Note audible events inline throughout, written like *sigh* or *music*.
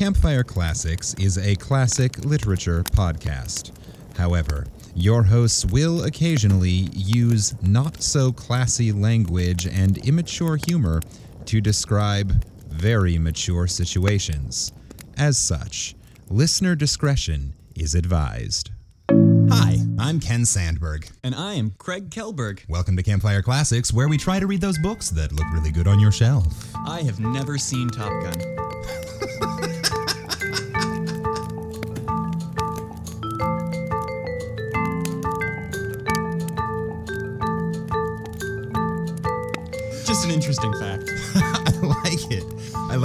Campfire Classics is a classic literature podcast. However, your hosts will occasionally use not so classy language and immature humor to describe very mature situations. As such, listener discretion is advised. Hi, I'm Ken Sandberg. And I am Craig Kelberg. Welcome to Campfire Classics, where we try to read those books that look really good on your shelf. I have never seen Top Gun. *laughs*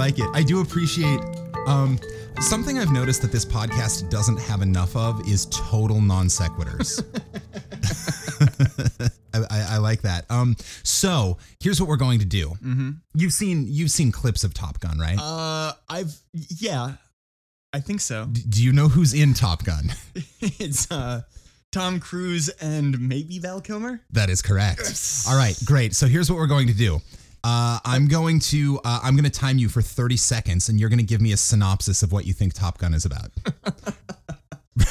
like it. I do appreciate um something I've noticed that this podcast doesn't have enough of is total non sequiturs. *laughs* I, I, I like that. Um, so here's what we're going to do. Mm-hmm. You've seen you've seen clips of Top Gun, right? Uh, I've yeah, I think so. D- do you know who's in Top Gun? *laughs* it's uh, Tom Cruise and maybe Val Kilmer. That is correct. All right, great. So here's what we're going to do. Uh, I'm going to uh, I'm going to time you for 30 seconds, and you're going to give me a synopsis of what you think Top Gun is about.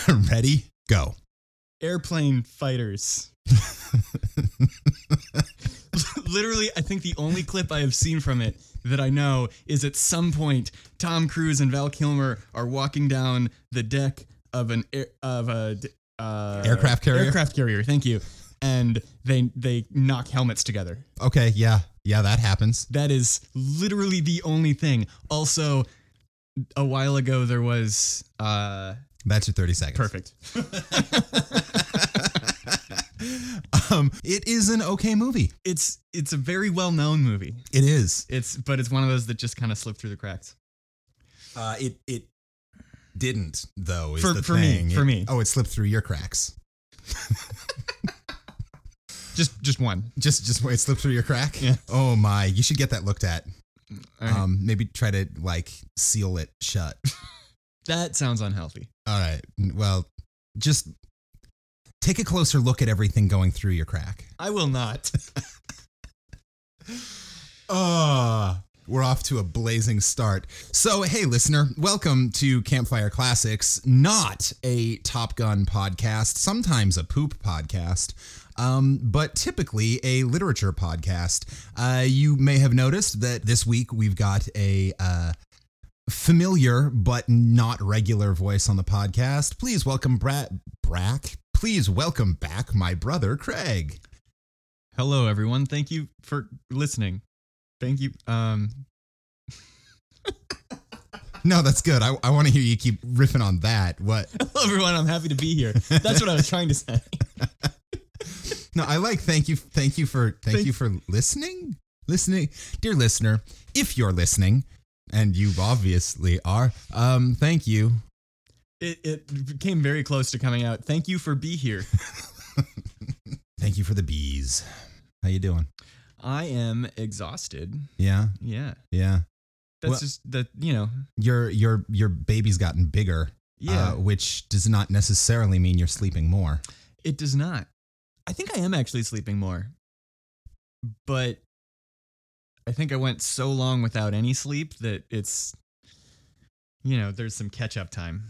*laughs* Ready? Go. Airplane fighters. *laughs* Literally, I think the only clip I have seen from it that I know is at some point Tom Cruise and Val Kilmer are walking down the deck of an air, of a uh, Aircraft carrier? Aircraft carrier. Thank you. And they they knock helmets together. Okay. Yeah. Yeah. That happens. That is literally the only thing. Also, a while ago there was uh That's your 30 seconds. perfect. *laughs* Um, it is an okay movie. It's it's a very well known movie. It is. It's but it's one of those that just kind of slipped through the cracks. Uh, it it didn't though. Is For- the for me, thing. for It- me. Oh, it slipped through your cracks. *laughs* Just just one. Just just it slipped through your crack. Yeah. Oh my! You should get that looked at. Right. Um, maybe try to like seal it shut. *laughs* that sounds unhealthy. All right. Well, just take a closer look at everything going through your crack. I will not. *laughs* Ah, we're off to a blazing start. So, hey, listener, welcome to Campfire Classics, not a Top Gun podcast, sometimes a poop podcast, um, but typically a literature podcast. Uh, you may have noticed that this week we've got a. Uh, Familiar but not regular voice on the podcast. Please welcome Brat Brack. Please welcome back my brother Craig. Hello everyone. Thank you for listening. Thank you. Um *laughs* No, that's good. I, I want to hear you keep riffing on that. What? *laughs* hello everyone. I'm happy to be here. That's what I was trying to say. *laughs* No, I like thank you thank you for thank, Thank- you for listening. Listening. Dear listener, if you're listening, and you obviously are, um, thank you. It it came very close to coming out. Thank you for be here. *laughs* Thank you for the bees. How you doing? I am exhausted. Yeah, Yeah. yeah. That's Well- just that, you know. Your your your baby's gotten bigger. Yeah. uh, which does not necessarily mean you're sleeping more. It does not. I think I am actually sleeping more. But I think I went so long without any sleep that it's you know, there's some catch up time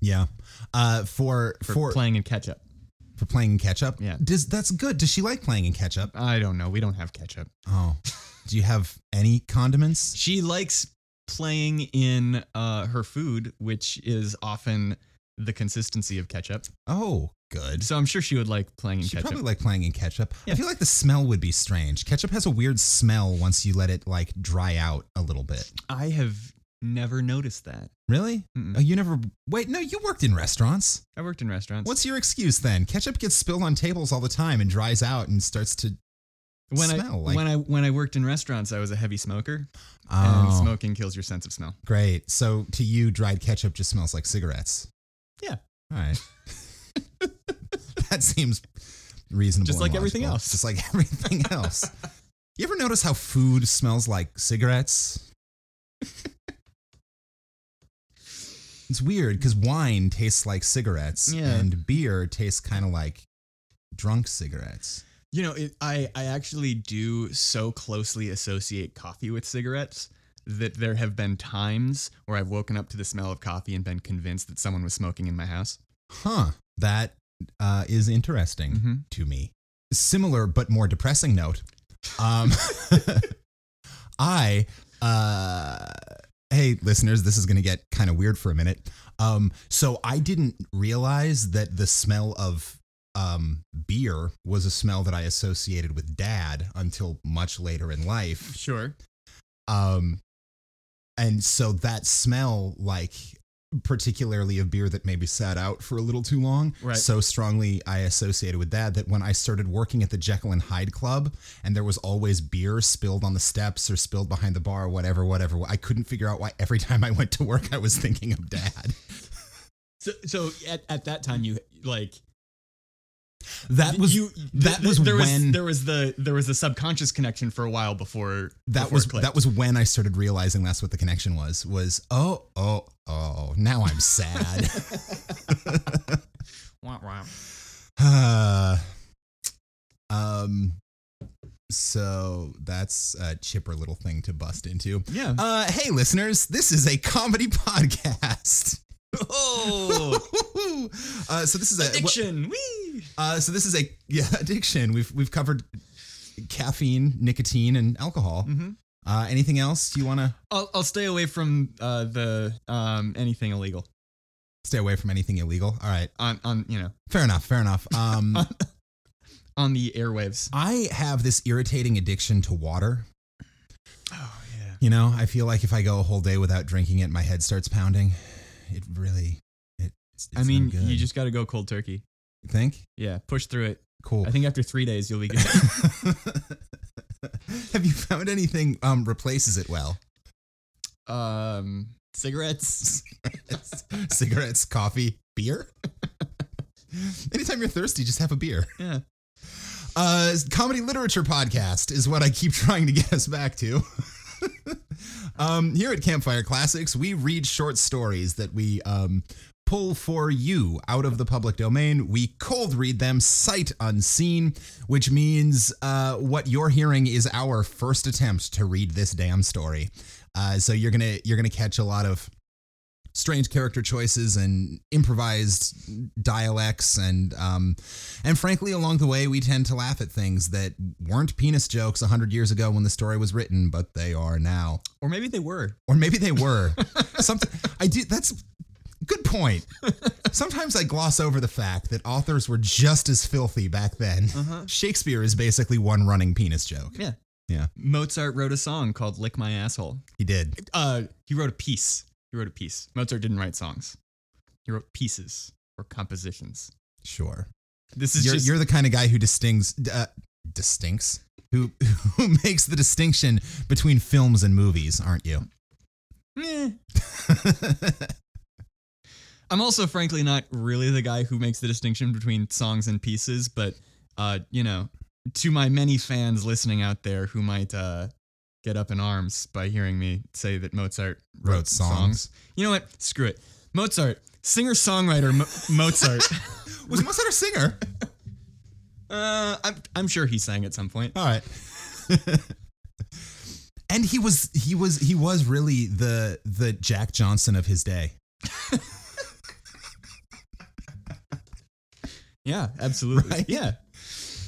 Yeah. Uh, for for, for playing in catch up. for playing in catch up. Yeah. Does that's good? Does she like playing in catch up? I don't know. We don't have catch up. Oh. Do you have any condiments? *laughs* She likes playing in uh, her food, which is often the consistency of ketchup. Oh, good. So I'm sure she would like playing in She ketchup. probably like playing in ketchup. I feel like the smell would be strange. Ketchup has a weird smell once you let it like dry out a little bit. I have never noticed that. Really? Mm-mm. Oh, you never wait? No, you worked in restaurants. I worked in restaurants. What's your excuse then? Ketchup gets spilled on tables all the time and dries out and starts to. when smell, I like- when I when I worked in restaurants, I was a heavy smoker, Oh, and smoking kills your sense of smell. great. So to you, dried ketchup just smells like cigarettes. Yeah. All right. *laughs* that seems reasonable. Just like everything else. Just like everything *laughs* else. you ever notice how food smells like cigarettes? *laughs* It's weird because wine tastes like cigarettes Yeah. and beer tastes kind of like drunk cigarettes. You know, it, I I actually do so closely associate coffee with cigarettes that there have been times where I've woken up to the smell of coffee and been convinced that someone was smoking in my house. Huh. That uh, is interesting Mhm. to me. Similar but more depressing note. Um, *laughs* I, uh, hey, listeners, this is going to get kind of weird for a minute. Um, so I didn't realize that the smell of um, beer was a smell that I associated with dad until much later in life. Sure. Um, and so that smell, like particularly of beer that maybe sat out for a little too long, Right. so strongly I associated with that that when I started working at the Jekyll and Hyde Club, and there was always beer spilled on the steps or spilled behind the bar, or whatever, whatever. I couldn't figure out why every *laughs* time I went to work I was thinking of dad. So, so at, at that time, you like That was you. that th- was there was when there was the there was a subconscious connection for a while before that before was that was when I started realizing that's what the connection was. Was oh oh oh now I'm sad. *laughs* Wah, wah. Uh, *sighs* um, so that's a chipper little thing to bust into. Yeah. Uh, hey, listeners, this is a comedy *laughs* podcast. Oh, *laughs* uh, so this is a addiction. Wee. uh, so this is a yeah *laughs* addiction. We've we've covered caffeine, nicotine, and alcohol. Mhm. Uh, anything else you want to I'll I'll stay away from uh, the um anything illegal stay away from? Anything illegal? All right, on on you know fair enough. Fair enough. *laughs* Um, on the airwaves. I have this irritating addiction to water. Oh yeah. You know, I feel like if I go a whole day without drinking it, my head starts pounding. It really, it, it's, I mean, you just got to go cold turkey. You think Yeah, push through it. cool. I think after three days you'll be *laughs* good. *laughs* Have you found anything um replaces it well? um, cigarettes. Cigarettes, *laughs* coffee, beer. Anytime you're thirsty, just have a beer. Yeah. Uh, comedy literature podcast is what I keep trying to get us back to. *laughs* um, here at Campfire Classics, we read short stories that we um, pull for you out of the public domain. We cold read them sight unseen, which means uh, what you're hearing is our first attempt to read this damn story. Uh, so you're gonna you're gonna catch a lot of strange character choices and improvised dialects and um and frankly along the way we tend to laugh at things that weren't penis jokes 100 years ago when the story was written but they are now Or maybe they were. or maybe they were *laughs* something i do that's good point sometimes i gloss over the fact that authors were just as filthy back then Uh-huh. shakespeare is basically one running penis joke Yeah. Yeah. Mozart wrote a song called "Lick My Asshole." he did Uh, he wrote a piece. He wrote a piece. Mozart didn't write songs. He wrote pieces or compositions. sure This is you're, just you're the kind of guy who distincts uh, distincts who *laughs* who makes the distinction between films and movies aren't you Eh. I'm also frankly not really the guy who makes the distinction between songs and pieces, but uh, you know, to my many fans listening out there who might uh get up in arms by hearing me say that Mozart wrote, Wrote songs. You know what? Screw it. Mozart, singer songwriter Mo- Mozart. *laughs* was Mozart a singer uh, I'm I'm sure he sang at some point. all right *laughs* and he was he was he was really the the Jack Johnson of his day *laughs* Yeah, absolutely. Right? Yeah.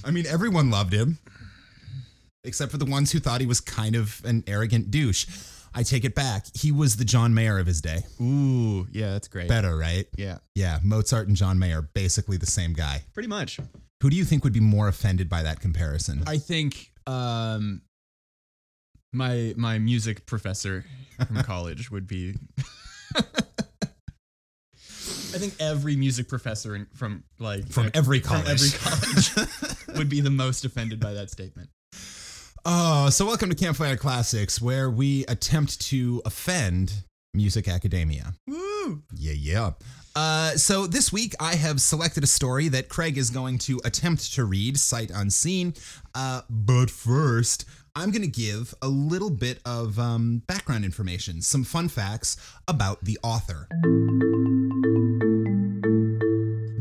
I mean everyone loved him except for the ones who thought he was kind of an arrogant douche I take it back he was the John Mayer of his day Ooh, yeah, that's great. better right Yeah, yeah Mozart and John Mayer basically the same guy pretty much. Who do you think would be more offended by that comparison? I think um my my music professor from *laughs* college would be *laughs* I think every music professor in, from like From every from every college *laughs* would be the most offended by that statement. Oh, so welcome to Campfire Classics, where we attempt to offend music academia. Woo! Yeah, yeah. Uh, so this week I have selected a story that Craig is going to attempt to read sight unseen. Uh, but first, I'm going to give a little bit of um, background information, some fun facts about the author.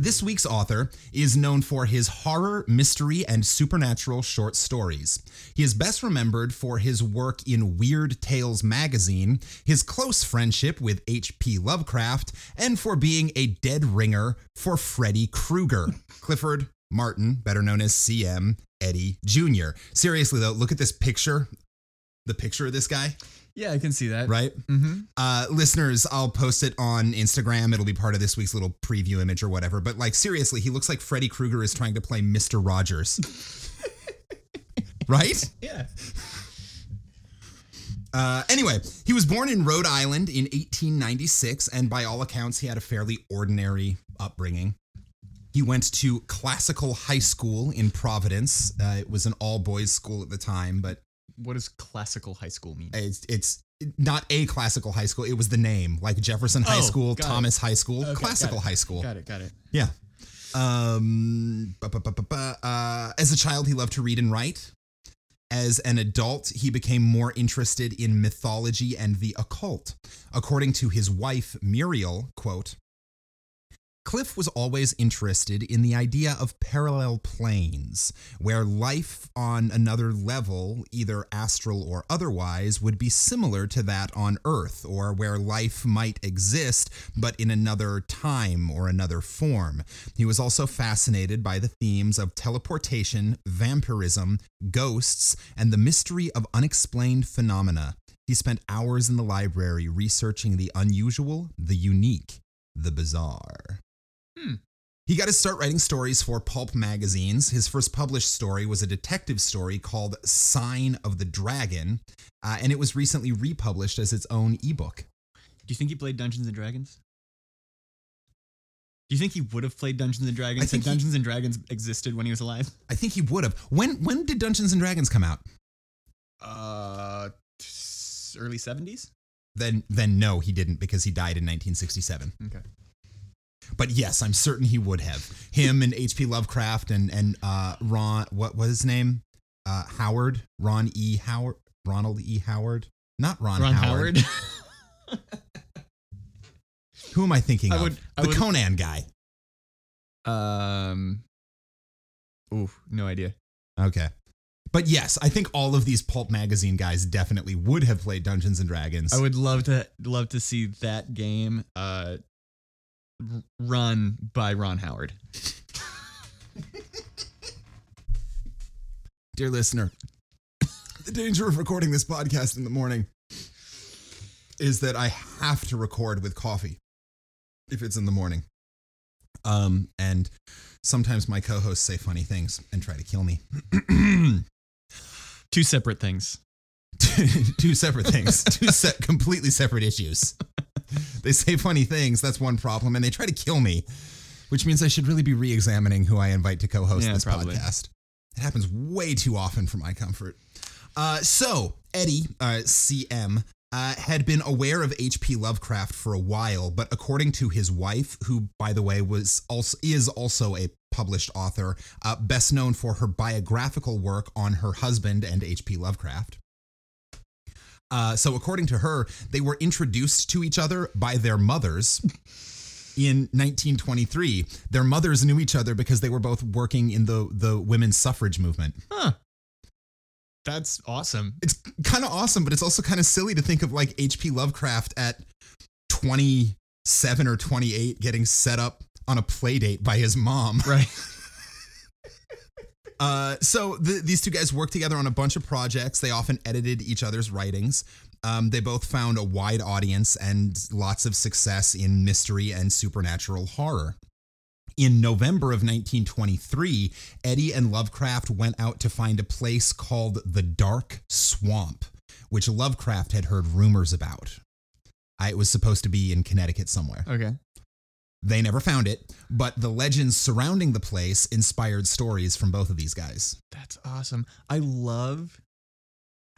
This week's author is known for his horror, mystery, and supernatural short stories. He is best remembered for his work in Weird Tales magazine, his close friendship with H.P. Lovecraft, and for being a dead ringer for Freddy Krueger. *laughs* Clifford Martin, better known as CM Eddy Jr. Seriously, though, look at this picture. The picture of this guy, Yeah, I can see that. right? Mm-hmm. uh, listeners, I'll post it on Instagram. It'll be part of this week's little preview image or whatever. But like seriously, he looks like Freddy Krueger is trying to play Mr. Rogers. *laughs* right? Yeah. Uh, anyway, he was born in Rhode Island in 1896, and by all accounts, he had a fairly ordinary upbringing. He went to classical high school in Providence. Uh, it was an all boys school at the time, but What does classical high school mean? it's it's not a classical high school. It was the name, like Jefferson High Oh, School, got it. Thomas High School, Okay, classical high school. Got it. Got it. Yeah. Um, ba- ba- ba- ba- ba. Uh, as a child, he loved to read and write. As an adult, he became more interested in mythology and the occult. According to his wife, Muriel, quote, Cliff was always interested in the idea of parallel planes, where life on another level, either astral or otherwise, would be similar to that on Earth, or where life might exist, but in another time or another form. He was also fascinated by the themes of teleportation, vampirism, ghosts, and the mystery of unexplained phenomena. He spent hours in the library researching the unusual, the unique, the bizarre. He got to start writing stories for pulp magazines. His first published story was a detective story called Sign of the Dragon, uh, and it was recently republished as its own ebook. Do you think he played Dungeons and Dragons? Do you think he would have played Dungeons and Dragons think if he- Dungeons and Dragons existed when he was alive? I think he would have. When when did Dungeons and Dragons come out? Uh, early seventies. Then then no, he didn't because he died in 1967. Okay. But yes, I'm certain he would have. Him and H.P. Lovecraft and and uh, Ron, what was his name? Uh, Howard, Ron E. Howard, Ronald E. Howard, not Ron, Ron Howard. Howard. *laughs* Who am I thinking I of? would- the would- Conan guy. um. Ooh, no idea. Okay. But yes, I think all of these pulp magazine guys definitely would have played Dungeons and Dragons. I would love to love to see that game uh run by Ron Howard. *laughs* Dear listener, the danger of recording this podcast in the morning is that I have to record with coffee if it's in the morning. Um, and sometimes my co-hosts say funny things and try to kill me. *clears throat* Two separate things. *laughs* two separate things, two se- completely separate issues. *laughs* They say funny things, that's one problem, and they try to kill me, which means I should really be re-examining who I invite to co-host Yeah, this probably. podcast. It happens way too often for my comfort. Uh, so Eddy uh, CM uh, had been aware of H.P. Lovecraft for a while, but according to his wife, who by the way was also is also a published author, uh, best known for her biographical work on her husband and H.P. Lovecraft. Uh, so, according to her, they were introduced to each other by their mothers in 1923. Their mothers knew each other because they were both working in the the women's suffrage movement. Huh. That's awesome. It's kind of awesome, but it's also kind of silly to think of like H.P. Lovecraft at 27 or 28 getting set up on a play date by his mom. Right. *laughs* Uh, so the, these two guys worked together on a bunch of projects. They often edited each other's writings. Um, they both found a wide audience and lots of success in mystery and supernatural horror. In November of 1923, Eddy and Lovecraft went out to find a place called the Dark Swamp, which Lovecraft had heard rumors about. I, it was supposed to be in Connecticut somewhere. Okay. They never found it, but the legends surrounding the place inspired stories from both of these guys. That's awesome. I love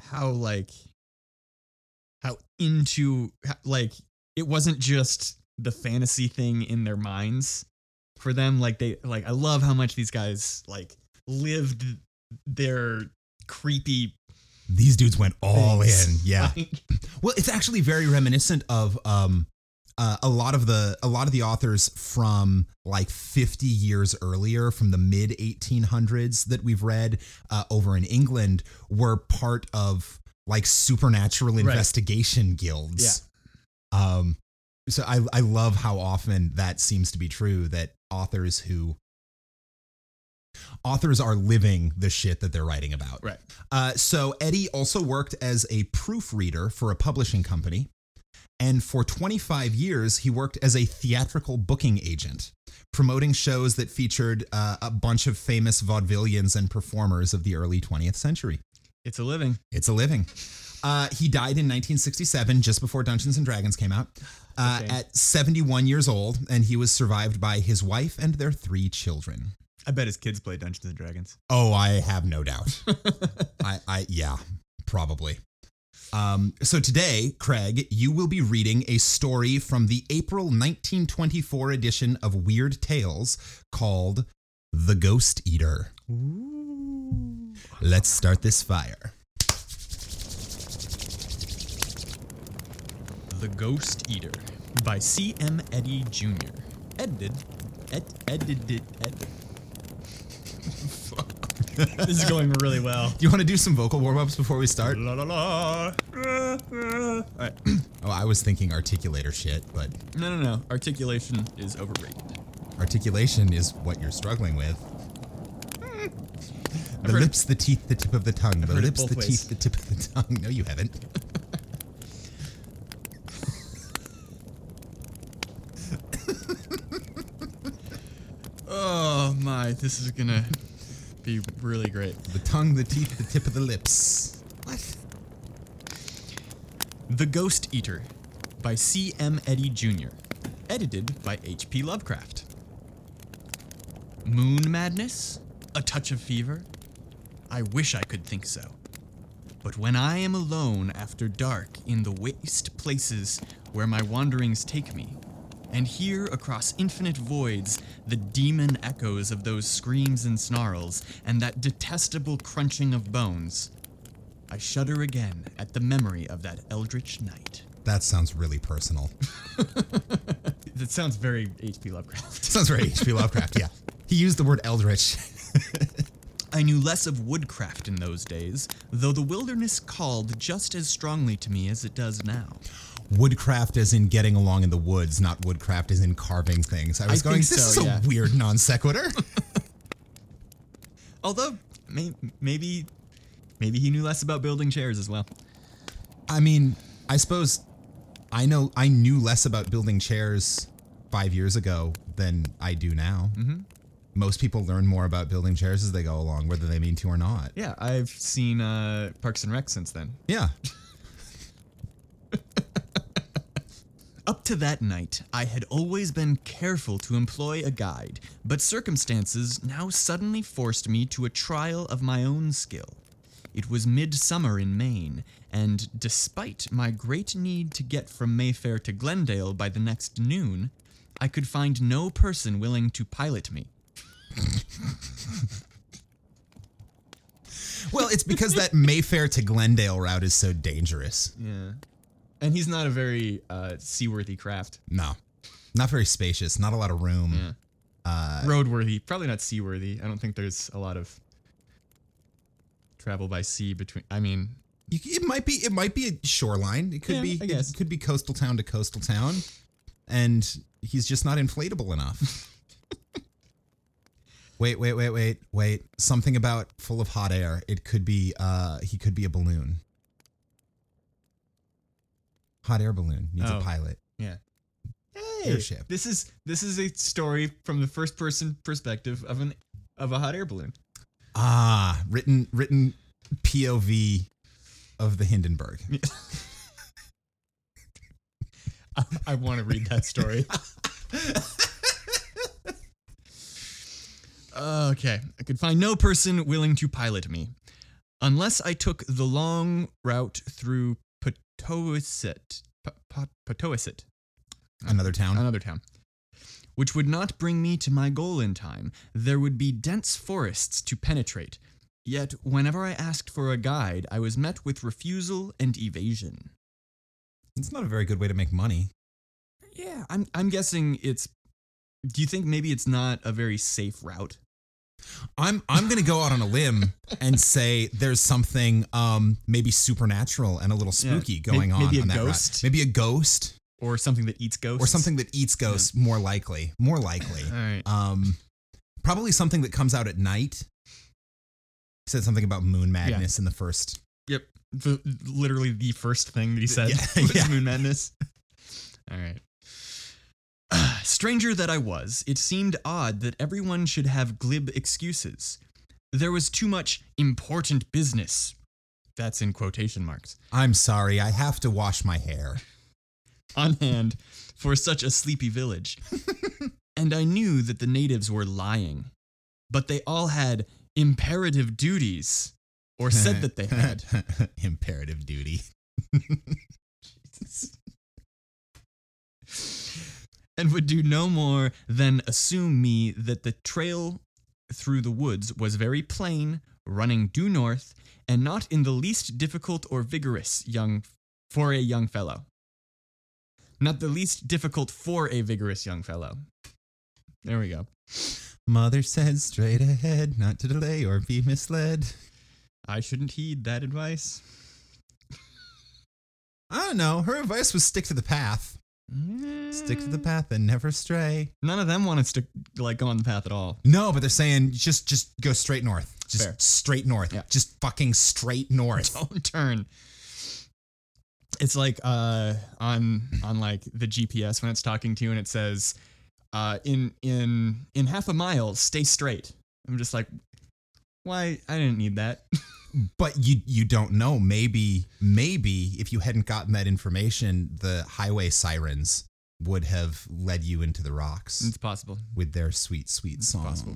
how like how into like it wasn't just the fantasy thing in their minds for them like they like I love how much these guys like lived their creepy These dudes went all things. in. Yeah. *laughs* Well, it's actually very reminiscent of um uh, a lot of the a lot of the authors from like 50 years earlier, from the mid 1800s that we've read uh, over in England, were part of like supernatural investigation guilds. yeah Um, so I I love how often that seems to be true that authors who authors are living the shit that they're writing about. Right. Uh, so Eddy also worked as a proofreader for a publishing company. And for 25 years, he worked as a theatrical booking agent, promoting shows that featured uh, a bunch of famous vaudevillians and performers of the early 20th century. It's a living. It's a living. Uh, he died in 1967, just before Dungeons and Dragons came out, uh, Okay. at 71 years old, and he was survived by his wife and their three children. I bet his kids play Dungeons and Dragons. Oh, I have no doubt. *laughs* I, I, yeah, probably. Um, so today, Craig, you will be reading a story from the April 1924 edition of Weird Tales called The Ghost Eater. Let's start this fire. The Ghost Eater by C.M. Eddy Jr. Edited. Ed, edited. Ed. *laughs* this is going really well. Do you want to do some vocal warm ups before we start? La la la. Uh, uh. All right. *clears throat* Oh, I was thinking articulator shit, but No, no, no. Articulation is overrated. articulation is what you're struggling with. The heard- lips, the teeth, the tip of the tongue. The heard it lips, the ways. teeth, the tip of the tongue. No, you haven't. *laughs* *laughs* Oh my, this is gonna be really great. The tongue, the teeth, the tip of the lips. What? The Ghost Eater by C.M. Eddy Jr. Edited by H.P. Lovecraft. Moon madness? A touch of fever? I wish I could think so. But when I am alone after dark in the waste places where my wanderings take me, and hear across infinite voids the demon echoes of those screams and snarls, and that detestable crunching of bones, I shudder again at the memory of that eldritch night. That sounds really personal. *laughs* That sounds very H.P. Lovecraft. *laughs* sounds very H.P. Lovecraft, yeah. He used the word eldritch. *laughs* I knew less of woodcraft in those days, though the wilderness called just as strongly to me as it does now. Woodcraft as in getting along in the woods, not woodcraft as in carving things. I was I going, think this so, is a weird non sequitur. *laughs* Although may- maybe maybe he knew less about building chairs as well. I mean, I suppose I know I knew less about building chairs five years ago than I do now. Mm-hmm. Most people learn more about building chairs as they go along, whether they mean to or not. Yeah, I've seen uh, Parks and Rec since then. Yeah. *laughs* Up to that night, I had always been careful to employ a guide, but circumstances now suddenly forced me to a trial of my own skill. It was midsummer in Maine, and despite my great need to get from Mayfair to Glendale by the next noon, I could find no person willing to pilot me. Well, it's because that Mayfair to Glendale route is so dangerous. Yeah. And he's not a very uh, seaworthy craft. No, not very spacious. Not a lot of room. Roadworthy, probably not seaworthy. I don't think there's a lot of travel by sea between. I mean, You, it might be. It might be a shoreline. It could Yeah, be. I guess. It could be coastal town to coastal town, and he's just not inflatable enough. *laughs* wait, wait, wait, wait, wait. Something about full of hot air. It could be. Uh, he could be a balloon. Hot air balloon needs Oh. a pilot. yeah. Airship. This is this is a story from the first person perspective of an of a hot air balloon. Ah, written written POV of the Hindenburg. *laughs* I, I want to read that story. *laughs* okay, I could find no person willing to pilot me, unless I took the long route through Potosit, Potosit, uh-huh. Another town. another town, which would not bring me to my goal in time. There would be dense forests to penetrate. Yet, whenever I asked for a guide, I was met with refusal and evasion. It's not a very good way to make money. Yeah, I'm I'm guessing it's do you think maybe it's not a very safe route? I'm I'm gonna go out on a limb and say there's something um maybe supernatural and a little spooky May- going on maybe a on route. ghost? Maybe a ghost Or something that eats ghosts? or something that eats ghosts. More likely, more likely. *laughs* All right. Um, probably something that comes out at night. He said something about moon madness in the first. Yep. The, literally the first thing that he said *laughs* Yeah, was yeah. Moon Madness. *laughs* All right. *clears throat* Stranger that I was, it seemed odd that everyone should have glib excuses. There was too much important business. That's in quotation marks. I'm sorry, I have to wash my hair. *laughs* on hand for such a sleepy village. *laughs* and I knew that the natives were lying, but they all had imperative duties, or said that they had. *laughs* imperative duty. And would do no more than assume me that the trail through the woods was very plain, running due north, and not in the least difficult or vigorous young for a young fellow. Not the least difficult for a vigorous young fellow. There we go. Mother said straight ahead, not to delay or be misled. I shouldn't heed that advice. I don't know. Her advice was stick to the path. Stick to the path and never stray. None of them want us to like go on the path at all. No, but they're saying just just go straight north. Just Fair. straight north. Yeah. Just fucking straight north. *laughs* Don't turn. It's like uh on on like the GPS when it's talking to you and it says uh in in in half a mile stay straight. I'm just like why I didn't need that. *laughs* But you you don't know. Maybe maybe if you hadn't gotten that information, the highway sirens would have led you into the rocks it's possible. with their sweet sweet It's song. possible.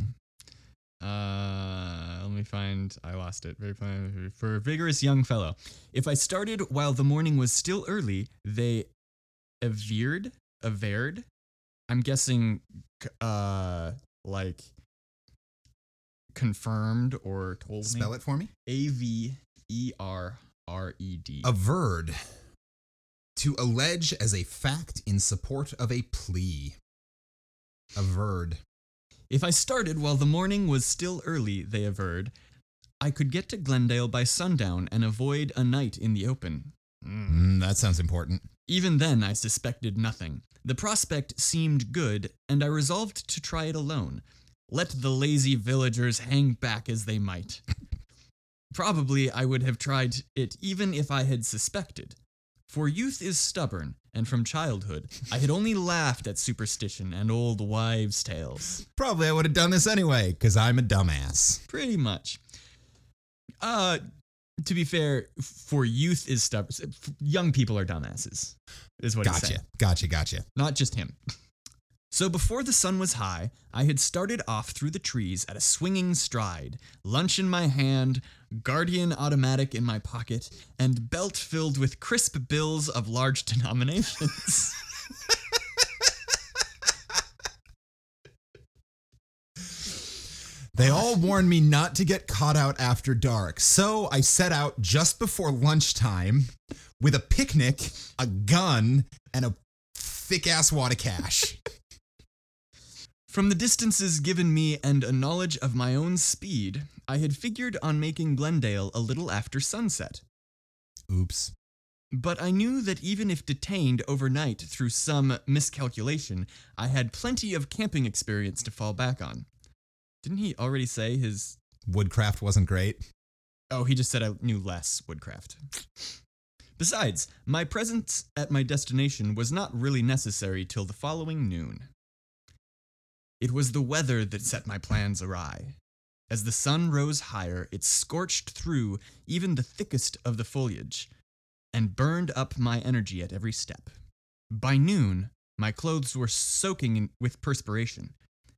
Uh, let me find. I lost it. Very fine. For a vigorous young fellow. If I started while the morning was still early, they averred, averred. I'm guessing, uh, like confirmed or told Spell me. Spell it for me. A V E R R E D. Averred. To allege as a fact in support of a plea. Averred. If I started while the morning was still early, they averred, I could get to Glendale by sundown and avoid a night in the open. Mm, that sounds important. Even then, I suspected nothing. The prospect seemed good, and I resolved to try it alone. Let the lazy villagers hang back as they might. *laughs* Probably I would have tried it even if I had suspected. For youth is stubborn, and from childhood I had only laughed at superstition and old wives' tales. Probably I would have done this anyway, because I'm a dumbass. Pretty much. Uh, to be fair, for youth is stubborn. Young people are dumbasses, is what he's saying. Gotcha. Gotcha. Gotcha. not just him. *laughs* So before the sun was high, I had started off through the trees at a swinging stride, lunch in my hand, guardian automatic in my pocket, and belt filled with crisp bills of large *laughs* denominations. They all warned me not to get caught out after dark, so I set out just before lunchtime with a picnic, a gun, and a thick ass wad of cash. From the distances given me and a knowledge of my own speed, I had figured on making Glendale a little after sunset. Oops. But I knew that even if detained overnight through some miscalculation, I had plenty of camping experience to fall back on. Didn't he already say his. Woodcraft wasn't great. Oh, he just said I knew less woodcraft. Besides, my presence at my destination was not really necessary till the following noon. It was the weather that set my plans awry. As the sun rose higher, it scorched through even the thickest of the foliage and burned up my energy at every step. By noon, my clothes were soaking in, with perspiration,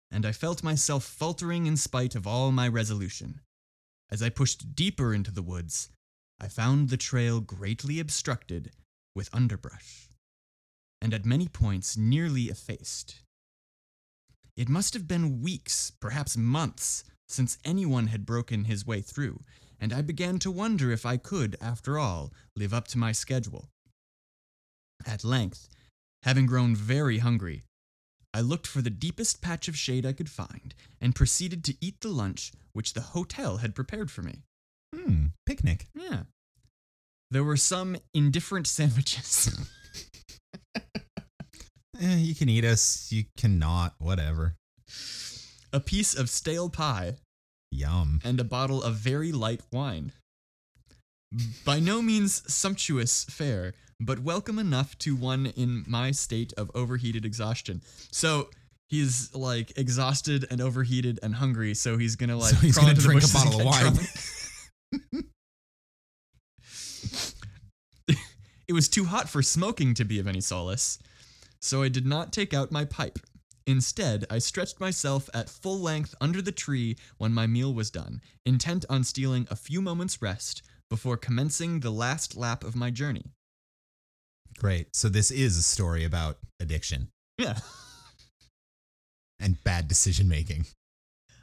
and I felt myself faltering in spite of all my resolution. As I pushed deeper into the woods, I found the trail greatly obstructed with underbrush, and at many points nearly effaced. It must have been weeks, perhaps months, since anyone had broken his way through, and I began to wonder if I could, after all, live up to my schedule. At length, Having grown very hungry, I looked for the deepest patch of shade I could find and proceeded to eat the lunch which the hotel had prepared for me. Hmm. Picnic. Yeah. There were some indifferent *laughs* sandwiches. *laughs* Eh, you can eat us. You cannot. Whatever. a piece of stale pie, Yum. and a bottle of very light wine. By no means sumptuous fare, but welcome enough to one in my state of overheated exhaustion. So he's like exhausted and overheated and hungry, so he's gonna like So he's crawl gonna into the drink a bottle of wine. *laughs* it was too hot for smoking to be of any solace, so I did not take out my pipe. Instead, I stretched myself at full length under the tree when my meal was done, intent on stealing a few moments' rest before commencing the last lap of my journey. Great. So this is a story about addiction Yeah. *laughs* and bad decision making.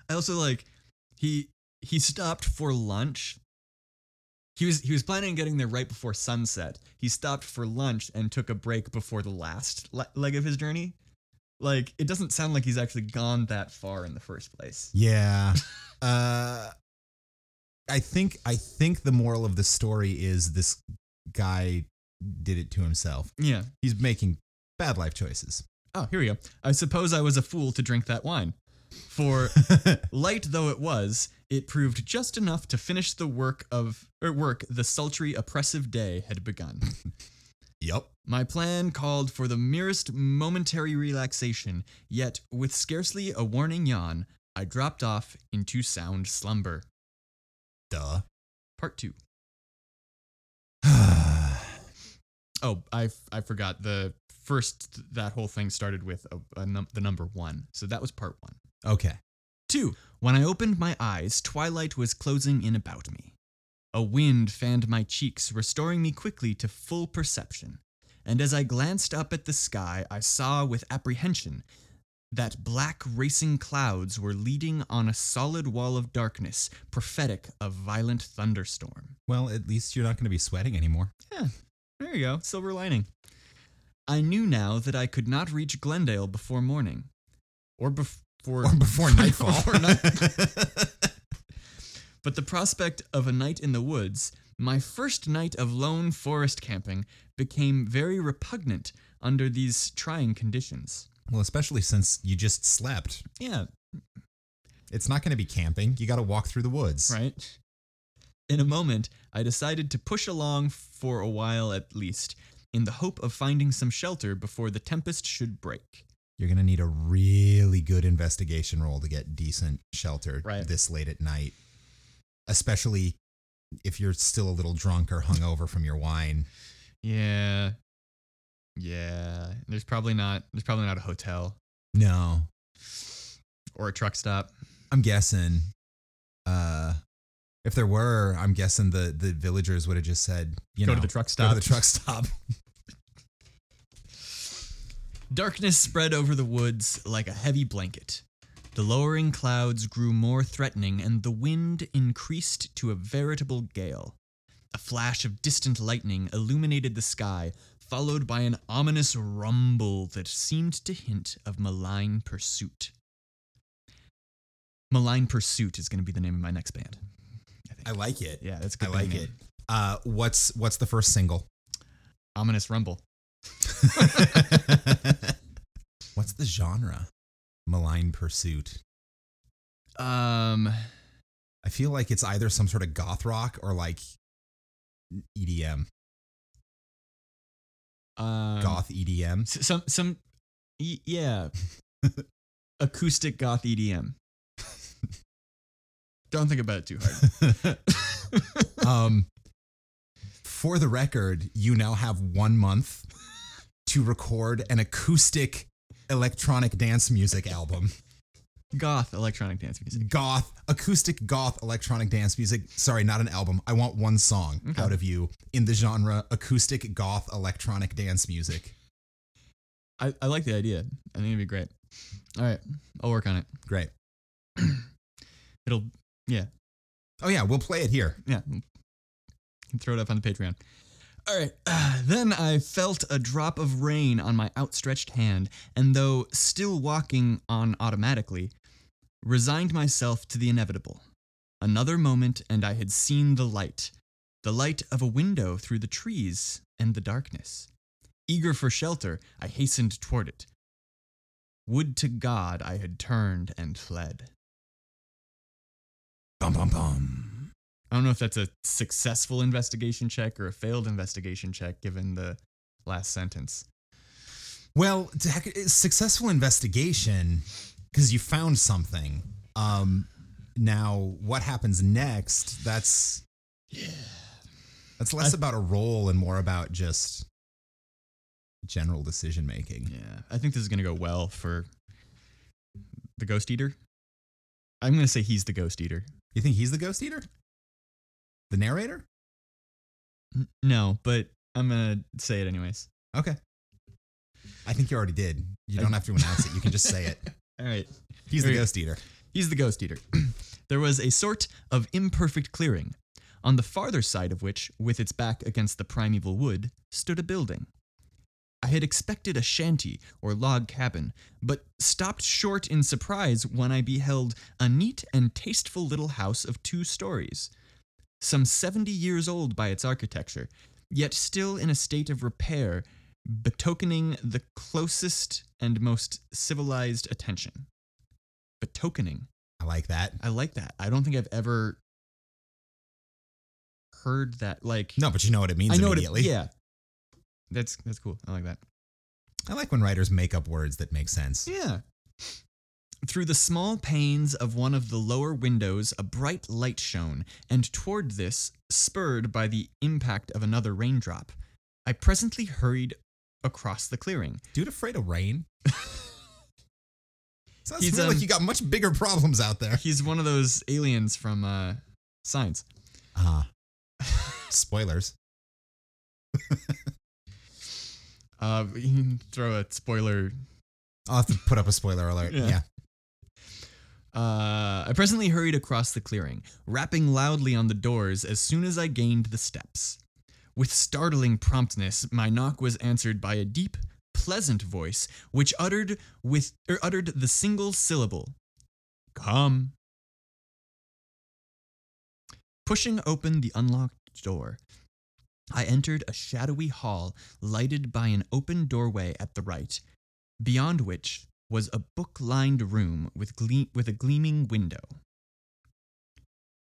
I also like he he stopped for lunch. He was he was planning on getting there right before sunset. He stopped for lunch and took a break before the last le- leg of his journey. Like it doesn't sound like he's actually gone that far in the first place. Yeah. *laughs* uh I think I think the moral of the story is this guy did it to himself. Yeah. He's making bad life choices. Oh, here we go. I suppose I was a fool to drink that wine. For *laughs* light though it was, it proved just enough to finish the work of or work the sultry oppressive day had begun. *laughs* Yep. My plan called for the merest momentary relaxation, yet with scarcely a warning yawn, I dropped off into sound slumber. Duh. Part 2. *sighs* Oh, I, I forgot. The first, that whole thing started with a, a num- the number 1. So that was part 1. okay. 2. When I opened my eyes, twilight was closing in about me. A wind fanned my cheeks, restoring me quickly to full perception. And as I glanced up at the sky, I saw with apprehension that black racing clouds were leading on a solid wall of darkness, prophetic of violent thunderstorm. Well, at least you're not going to be sweating anymore. Yeah, there you go, silver lining. I knew now that I could not reach Glendale before morning. Or before Or before *laughs* nightfall. Before night- *laughs* but the prospect of a night in the woods, my first night of lone forest camping, became very repugnant under these trying conditions. well, especially since you just slept. Yeah, It's not going to be camping. You got to walk through the woods. right? In a moment, I decided to push along for a while at least, in the hope of finding some shelter before the tempest should break. You're going to need a really good investigation roll to get decent shelter Right. this late at night, especially if you're still a little drunk or hungover from your wine. Yeah. Yeah. There's probably not there's probably not a hotel No, or a truck stop. I'm guessing. Uh, if there were, I'm guessing the the villagers would have just said, you Go know, to the truck Go stop. to the truck stop. *laughs* Darkness spread over the woods like a heavy blanket. The lowering clouds grew more threatening and the wind increased to a veritable gale. A flash of distant lightning illuminated the sky, followed by an ominous rumble that seemed to hint of malign pursuit. Malign Pursuit is going to be the name of my next band. I. I like it. yeah, that's good I like name. it. Uh, what's what's the first single? Ominous Rumble. *laughs* what's the genre? Malign Pursuit. Um, I feel like it's either some sort of goth rock or like EDM, um goth EDM. Some some yeah *laughs* acoustic goth edm don't think about it too hard *laughs* um, for the record, you now have one month to record an acoustic electronic dance music album. goth electronic dance music Goth, acoustic goth electronic dance music. Sorry, not an album. I want one song Okay. out of you in the genre acoustic goth electronic dance music. I, I like the idea i think it'd be great all right i'll work on it Great. *clears throat* it'll yeah Oh yeah, we'll play it here. yeah can throw it up on the patreon All right. *sighs* then I felt a drop of rain on my outstretched hand, and though still walking on automatically, resigned myself to the inevitable. Another moment, and I had seen the light the light of a window through the trees and the darkness. Eager for shelter, I hastened toward it. Would to God I had turned and fled. Bum bum bum. I don't know if that's a successful investigation check or a failed investigation check given the last sentence. Well, heck- successful investigation because you found something. Um, now what happens next? That's Yeah. that's less about a role and more about just general decision making. Yeah. I think this is going to go well for the Ghost Eater. I'm going to say he's the Ghost Eater. You think he's the ghost eater? The narrator? N- No, but I'm going to say it anyways. Okay. I think you already did. You don't have to announce it. You can just say it. *laughs* All right. He's the ghost eater. He's the ghost eater. *clears throat* there was a sort of imperfect clearing, on the farther side of which, with its back against the primeval wood, stood a building. I had expected a shanty or log cabin, but stopped short in surprise when I beheld a neat and tasteful little house of two stories. Some 70 years old by its architecture, yet still in a state of repair, betokening the closest and most civilized attention. Betokening. I like that. I like that. I don't think I've ever heard that. Like, No, but you know what it means I know what it, immediately. yeah. That's that's cool. I like that. I like when writers make up words that make sense. Yeah. Through the small panes of one of the lower windows, a bright light shone, and toward this, spurred by the impact of another raindrop, I presently hurried across the clearing. Dude afraid of rain? *laughs* Sounds He's, to me like um, you got much bigger problems out there. He's one of those aliens from uh, Science. Uh *laughs* spoilers. Uh, you can throw a spoiler I'll have to put up a spoiler alert. Yeah. yeah. Uh, I presently hurried across the clearing, rapping loudly on the doors as soon as I gained the steps. With startling promptness, my knock was answered by a deep, pleasant voice which uttered with er, uttered the single syllable, "Come." Pushing open the unlocked door, I entered a shadowy hall lighted by an open doorway at the right, beyond which was a book lined room with, gle- with a gleaming window.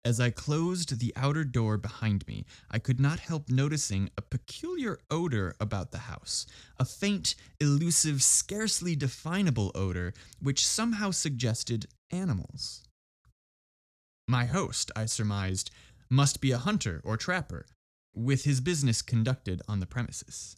As I closed the outer door behind me, I could not help noticing a peculiar odor about the house, a faint, elusive, scarcely definable odor which somehow suggested animals. My host, I surmised, must be a hunter or trapper, with his business conducted on the premises.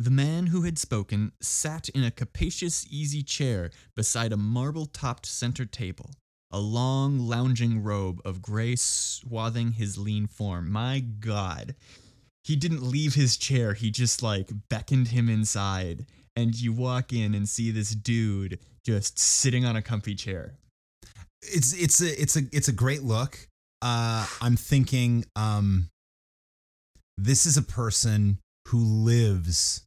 The man who had spoken sat in a capacious easy chair beside a marble topped center table, a long lounging robe of gray swathing his lean form. My God. He didn't leave his chair, he just like beckoned him inside. And you walk in and see this dude just sitting on a comfy chair. It's it's a it's a it's a great look. Uh I'm thinking um this is a person who lives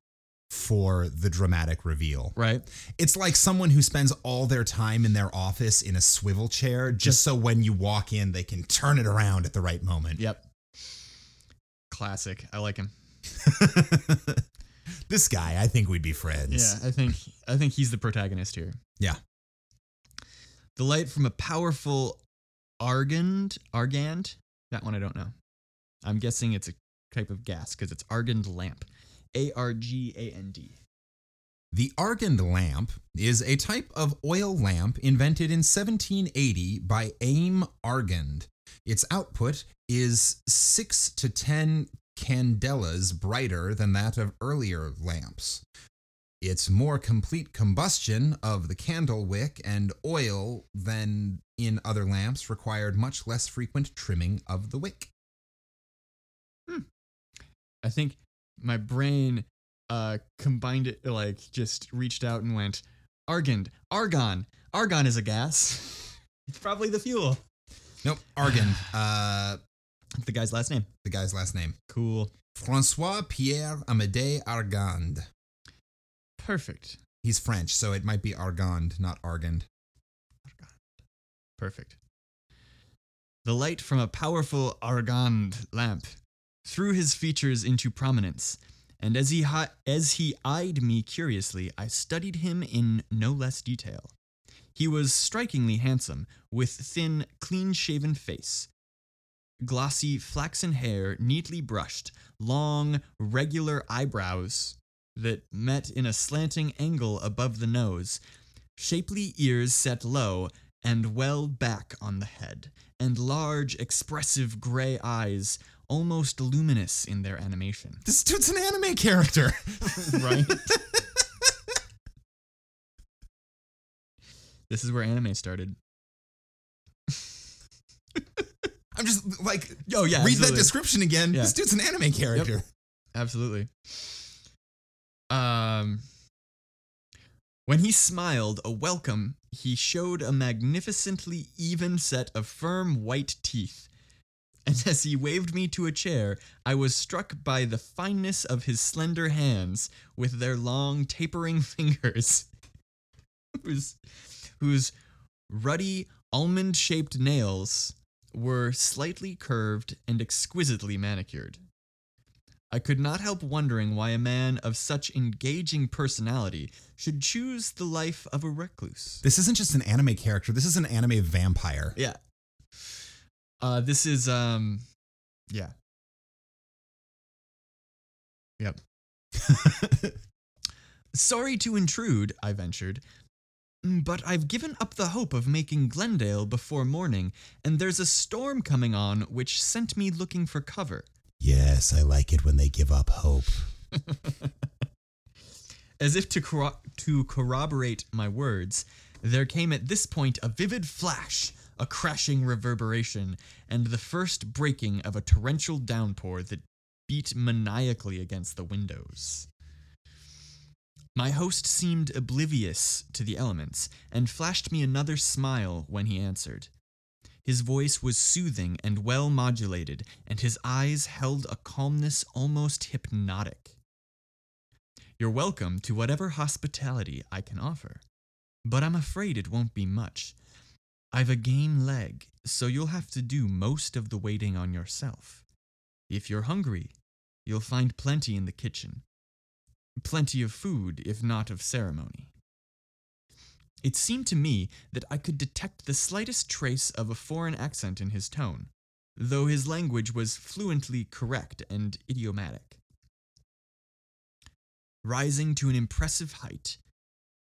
for the dramatic reveal. Right? It's like someone who spends all their time in their office in a swivel chair just so when you walk in they can turn it around at the right moment. Yep. Classic. I like him. *laughs* this guy, I think we'd be friends. Yeah, I think I think he's the protagonist here. Yeah. The light from a powerful argand, argand. That one I don't know. I'm guessing it's a type of gas because it's argand lamp. A R G A N D. The Argand lamp is a type of oil lamp invented in 1780 by Aim Argand. Its output is 6 to 10 candelas brighter than that of earlier lamps. Its more complete combustion of the candle wick and oil than in other lamps required much less frequent trimming of the wick. Hmm. I think my brain uh combined it like just reached out and went argand, argon. Argon is a gas. *laughs* it's probably the fuel. Nope, Argand. *sighs* Uh, The guy's last name. The guy's last name. Cool. Francois Pierre Amédée Argand. Perfect. He's French, so it might be Argand, not Argand. Argand. Perfect. The light from a powerful argand lamp threw his features into prominence, and as he hi- as he eyed me curiously, I studied him in no less detail. He was strikingly handsome, with thin, clean-shaven face, glossy flaxen hair neatly brushed, long, regular eyebrows that met in a slanting angle above the nose, shapely ears set low and well back on the head, and large, expressive gray eyes, almost luminous in their animation. This dude's an anime character. *laughs* Right? this is where anime started. *laughs* I'm just like, Oh, yeah. read that description again. Yeah. This dude's an anime character. Absolutely. Um, when he smiled a welcome, he showed a magnificently even set of firm white teeth. And as he waved me to a chair, I was struck by the fineness of his slender hands with their long, tapering *laughs* fingers, whose, whose ruddy, almond shaped nails were slightly curved and exquisitely manicured. I could not help wondering why a man of such engaging personality should choose the life of a recluse. This isn't just an anime character. This is an anime vampire. Yeah. Uh, this is um, yeah. Yep. *laughs* Sorry to intrude, I ventured, "Mm, but I've given up the hope of making Glendale before morning, and there's a storm coming on which sent me looking for cover. Yes, I like it when they give up hope. *laughs* As if to, corro- to corroborate my words, there came at this point a vivid flash, a crashing reverberation, and the first breaking of a torrential downpour that beat maniacally against the windows. My host seemed oblivious to the elements and flashed me another smile when he answered. His voice was soothing and well modulated, and his eyes held a calmness almost hypnotic. You're welcome to whatever hospitality I can offer, but I'm afraid it won't be much. I've a game leg, so you'll have to do most of the waiting on yourself. If you're hungry, you'll find plenty in the kitchen. Plenty of food, if not of ceremony. It seemed to me that I could detect the slightest trace of a foreign accent in his tone, though his language was fluently correct and idiomatic. Rising to an impressive height,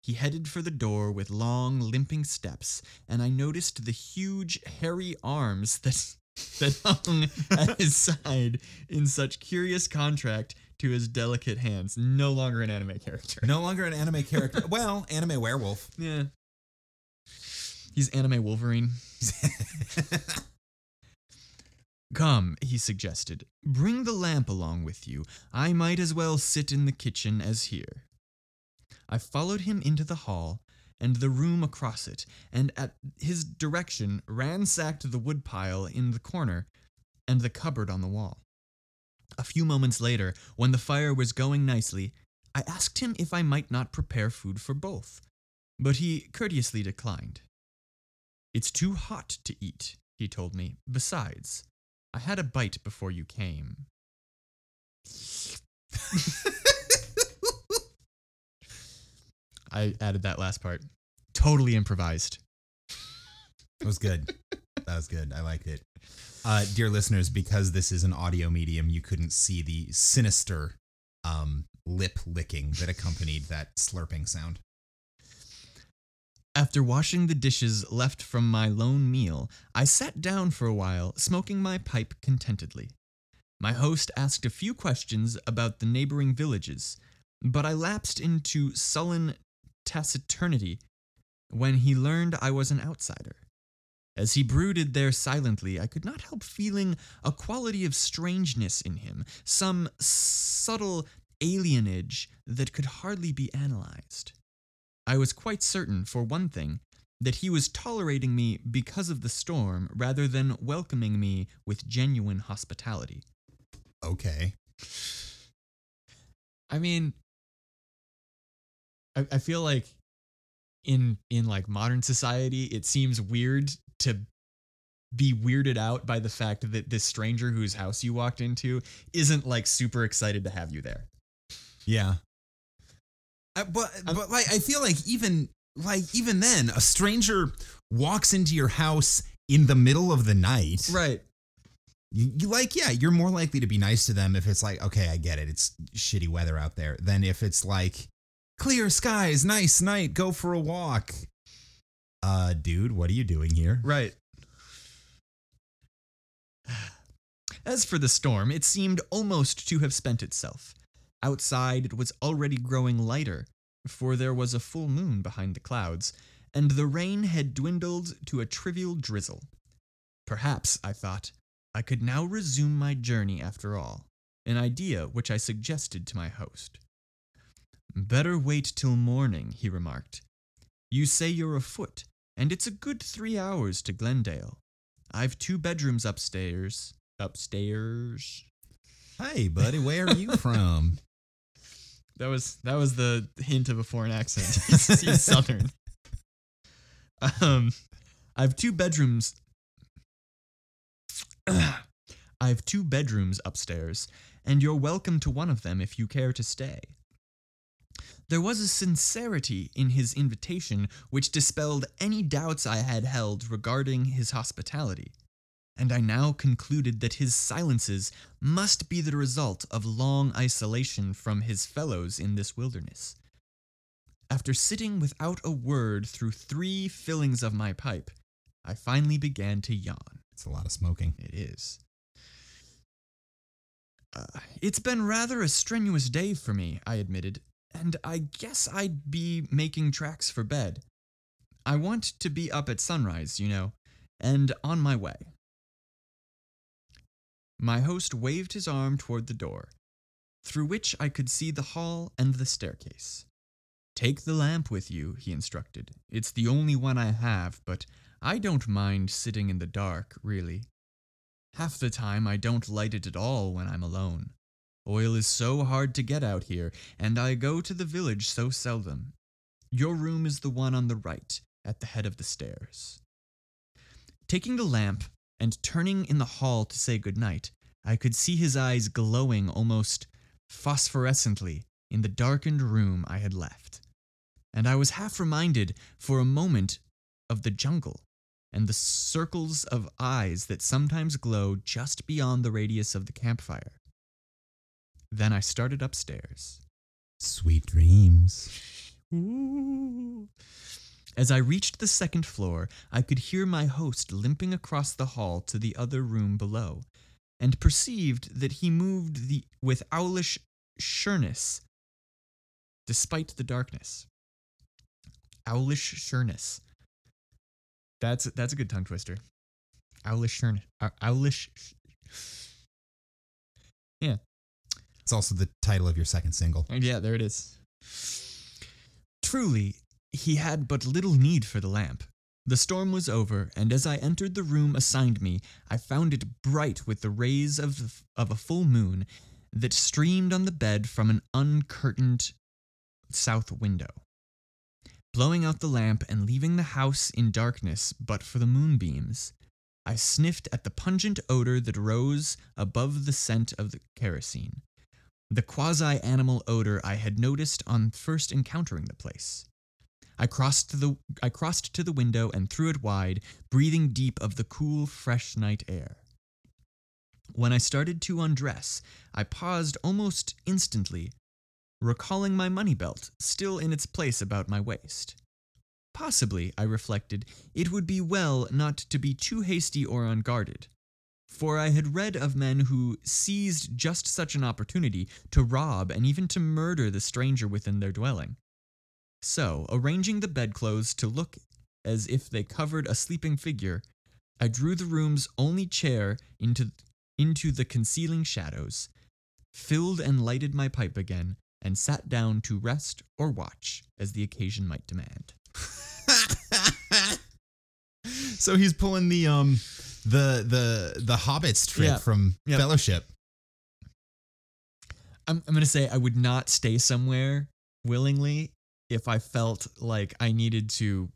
he headed for the door with long, limping steps, and I noticed the huge, hairy arms that *laughs* that hung at *laughs* his side in such curious contrast to his delicate hands. No longer an anime character. No longer an anime character. *laughs* well, anime werewolf. Yeah. He's anime Wolverine. Come, he suggested. Bring the lamp along with you. I might as well sit in the kitchen as here. I followed him into the hall and the room across it, and at his direction ransacked the woodpile in the corner and the cupboard on the wall. A few moments later, when the fire was going nicely, I asked him if I might not prepare food for both, but he courteously declined. It's too hot to eat, he told me. Besides, I had a bite before you came. *laughs* I added that last part. Totally improvised. That was good. that was good. I liked it. Uh, dear listeners, because this is an audio medium, you couldn't see the sinister um, lip licking that accompanied that slurping sound. After washing the dishes left from my lone meal, I sat down for a while, smoking my pipe contentedly. My host asked a few questions about the neighboring villages, but I lapsed into sullen taciturnity when he learned I was an outsider. As he brooded there silently, I could not help feeling a quality of strangeness in him, some subtle alienage that could hardly be analyzed. I was quite certain, for one thing, that he was tolerating me because of the storm rather than welcoming me with genuine hospitality. Okay. I mean, I, I feel like in in like modern society, it seems weird to be weirded out by the fact that this stranger whose house you walked into isn't like super excited to have you there. Yeah. Uh, but but like I feel like even like even then a stranger walks into your house in the middle of the night. Right. You, you like yeah, you're more likely to be nice to them if it's like okay, I get it. It's shitty weather out there than if it's like clear skies, nice night, go for a walk. Uh dude, what are you doing here? Right. As for the storm, it seemed almost to have spent itself. Outside, it was already growing lighter, for there was a full moon behind the clouds, and the rain had dwindled to a trivial drizzle. Perhaps, I thought, I could now resume my journey after all, an idea which I suggested to my host. Better wait till morning, he remarked. You say you're afoot, and it's a good three hours to Glendale. I've two bedrooms upstairs. Upstairs. Hey buddy, where are you from? *laughs* That was that was the hint of a foreign accent. He's, *laughs* *laughs* he's southern. Um, I have two bedrooms. *clears throat* I have two bedrooms upstairs, and you're welcome to one of them if you care to stay. There was a sincerity in his invitation which dispelled any doubts I had held regarding his hospitality, and I now concluded that his silences must be the result of long isolation from his fellows in this wilderness. After sitting without a word through three fillings of my pipe, I finally began to yawn. It's a lot of smoking. It is. Uh, it's been rather a strenuous day for me, I admitted, and I guess I'd be making tracks for bed. I want to be up at sunrise, you know, and on my way. My host waved his arm toward the door, through which I could see the hall and the staircase. Take the lamp with you, he instructed. It's the only one I have, but I don't mind sitting in the dark, really. Half the time I don't light it at all when I'm alone. Oil is so hard to get out here, and I go to the village so seldom. Your room is the one on the right, at the head of the stairs. Taking the lamp and turning in the hall to say good night, I could see his eyes glowing almost phosphorescently in the darkened room I had left. And I was half reminded for a moment of the jungle and the circles of eyes that sometimes glow just beyond the radius of the campfire. Then I started upstairs. Sweet dreams. Ooh. As I reached the second floor, I could hear my host limping across the hall to the other room below, and perceived that he moved the, with owlish sureness despite the darkness. Owlish sureness. That's that's a good tongue twister. Owlish sureness. Uh, owlish. Yeah, It's also the title of your second single. Oh, yeah, there it is. Truly, he had but little need for the lamp. The storm was over, and as I entered the room assigned me, I found it bright with the rays of, of a full moon that streamed on the bed from an uncurtained south window. Blowing out the lamp and leaving the house in darkness but for the moonbeams, I sniffed at the pungent odor that rose above the scent of the kerosene, the quasi animal odor I had noticed on first encountering the place. I crossed to the I crossed to the window and threw it wide, breathing deep of the cool, fresh night air. When I started to undress, I paused almost instantly, recalling my money belt still in its place about my waist. Possibly, I reflected, it would be well not to be too hasty or unguarded, for I had read of men who seized just such an opportunity to rob and even to murder the stranger within their dwelling. So, arranging the bedclothes to look as if they covered a sleeping figure, I drew the room's only chair into, into the concealing shadows, filled and lighted my pipe again, and sat down to rest or watch as the occasion might demand. *laughs* So he's pulling the um the the the hobbits trick Yeah. from Yep. Fellowship. I'm, I'm going to say I would not stay somewhere willingly if I felt like I needed to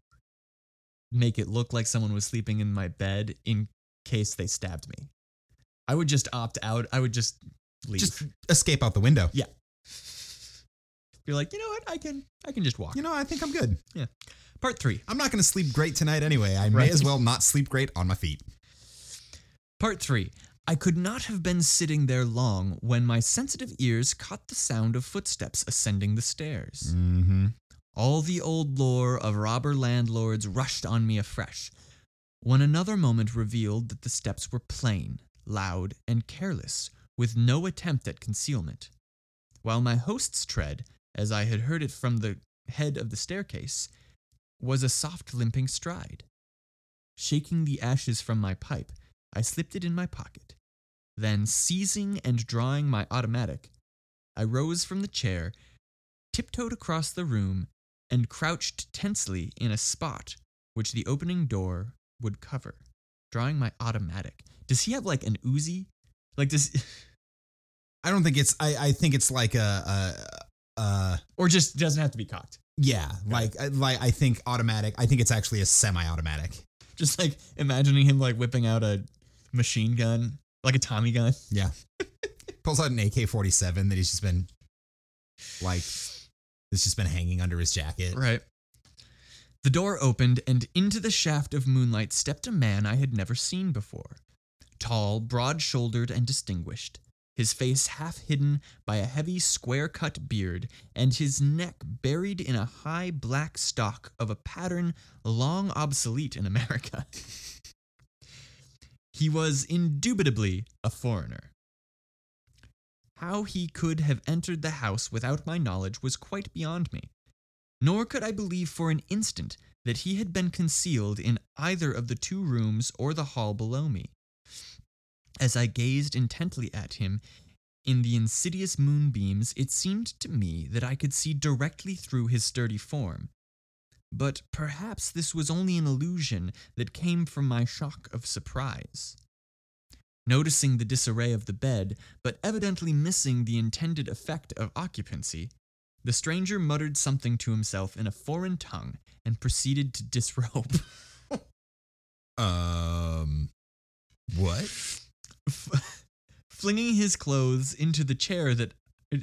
make it look like someone was sleeping in my bed in case they stabbed me. I would just opt out. I would just leave. Just escape out the window. Yeah. Be like, you know what? I can I can just walk. You know, I think I'm good. Yeah. Part 3. I'm not going to sleep great tonight anyway. I may as well not sleep great on my feet. Part 3. I could not have been sitting there long when my sensitive ears caught the sound of footsteps ascending the stairs. Mm-hmm. All the old lore of robber landlords rushed on me afresh, when another moment revealed that the steps were plain, loud, and careless, with no attempt at concealment. While my host's tread, as I had heard it from the head of the staircase, was a soft limping stride. Shaking the ashes from my pipe, I slipped it in my pocket. Then, seizing and drawing my automatic, I rose from the chair, tiptoed across the room, and crouched tensely in a spot which the opening door would cover, drawing my automatic. Does he have like an Uzi? Like does *laughs* I don't think it's. I I think it's like a a. a or just doesn't have to be cocked. yeah, like like I think automatic. I think it's actually a semi-automatic. Just like imagining him like whipping out a machine gun, like a Tommy gun. Yeah. *laughs* Pulls out an AK-47 that he's just been like. It's just been hanging under his jacket. Right. The door opened, and into the shaft of moonlight stepped a man I had never seen before. Tall, broad shouldered, and distinguished, his face half hidden by a heavy, square cut beard, and his neck buried in a high black stock of a pattern long obsolete in America. *laughs* he was indubitably a foreigner. How he could have entered the house without my knowledge was quite beyond me. Nor could I believe for an instant that he had been concealed in either of the two rooms or the hall below me. As I gazed intently at him in the insidious moonbeams, it seemed to me that I could see directly through his sturdy form. But perhaps this was only an illusion that came from my shock of surprise. Noticing the disarray of the bed, but evidently missing the intended effect of occupancy, the stranger muttered something to himself in a foreign tongue and proceeded to disrobe. *laughs* Um. What? Flinging his clothes into the chair that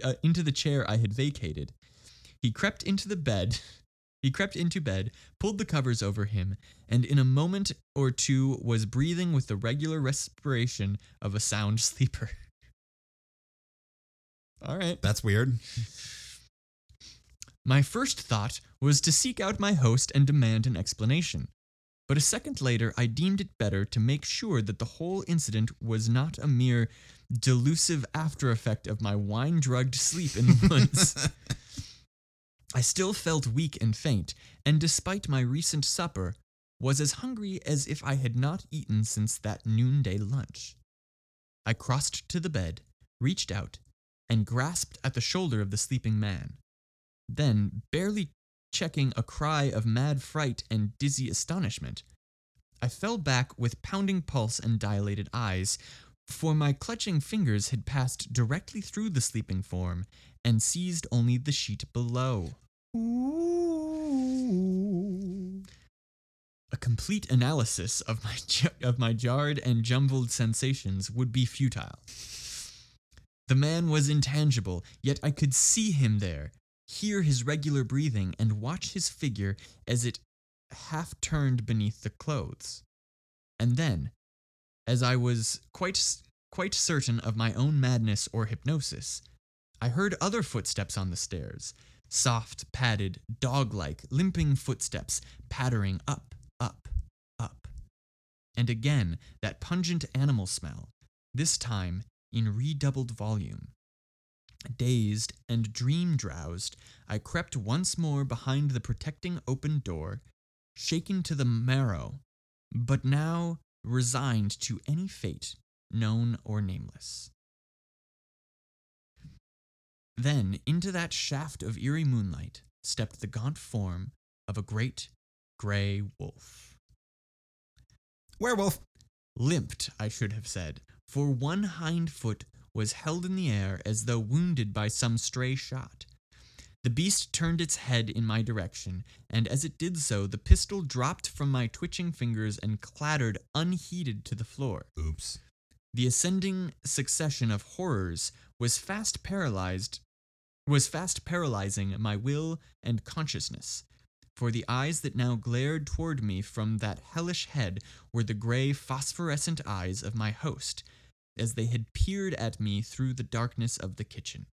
uh, into the chair I had vacated, he crept into the bed. He crept into bed, pulled the covers over him, and in a moment or two was breathing with the regular respiration of a sound *laughs* sleeper. All right. That's weird. My first thought was to seek out my host and demand an explanation. But a second later, I deemed it better to make sure that the whole incident was not a mere delusive after effect of my wine drugged sleep in the *laughs* woods. I still felt weak and faint, and despite my recent supper, was as hungry as if I had not eaten since that noonday lunch. I crossed to the bed, reached out, and grasped at the shoulder of the sleeping man. Then, barely checking a cry of mad fright and dizzy astonishment, I fell back with pounding pulse and dilated eyes, for my clutching fingers had passed directly through the sleeping form and seized only the sheet below. A complete analysis of my *laughs* j- of my jarred and jumbled sensations would be futile. The man was intangible, yet I could see him there, hear his regular breathing, and watch his figure as it half turned beneath the clothes. And then, as I was quite quite certain of my own madness or hypnosis, I heard other footsteps on the stairs, soft, padded, dog-like, limping footsteps pattering up, up, up. And again that pungent animal smell, this time in redoubled volume. Dazed and dream drowsed, I crept once more behind the protecting open door, shaken to the marrow, but now resigned to any fate, known or nameless. Then into that shaft of eerie moonlight stepped the gaunt form of a great gray wolf. Werewolf. limped, I should have said, for one hind foot was held in the air as though wounded by some stray shot. The beast turned its head in my direction, and as it did so, the pistol dropped from my twitching fingers and clattered unheeded to the floor. Oops. The ascending succession of horrors was fast paralyzed was fast paralyzing my will and consciousness. For the eyes that now glared toward me from that hellish head were the gray phosphorescent eyes of my host, as they had peered at me through the darkness of the kitchen.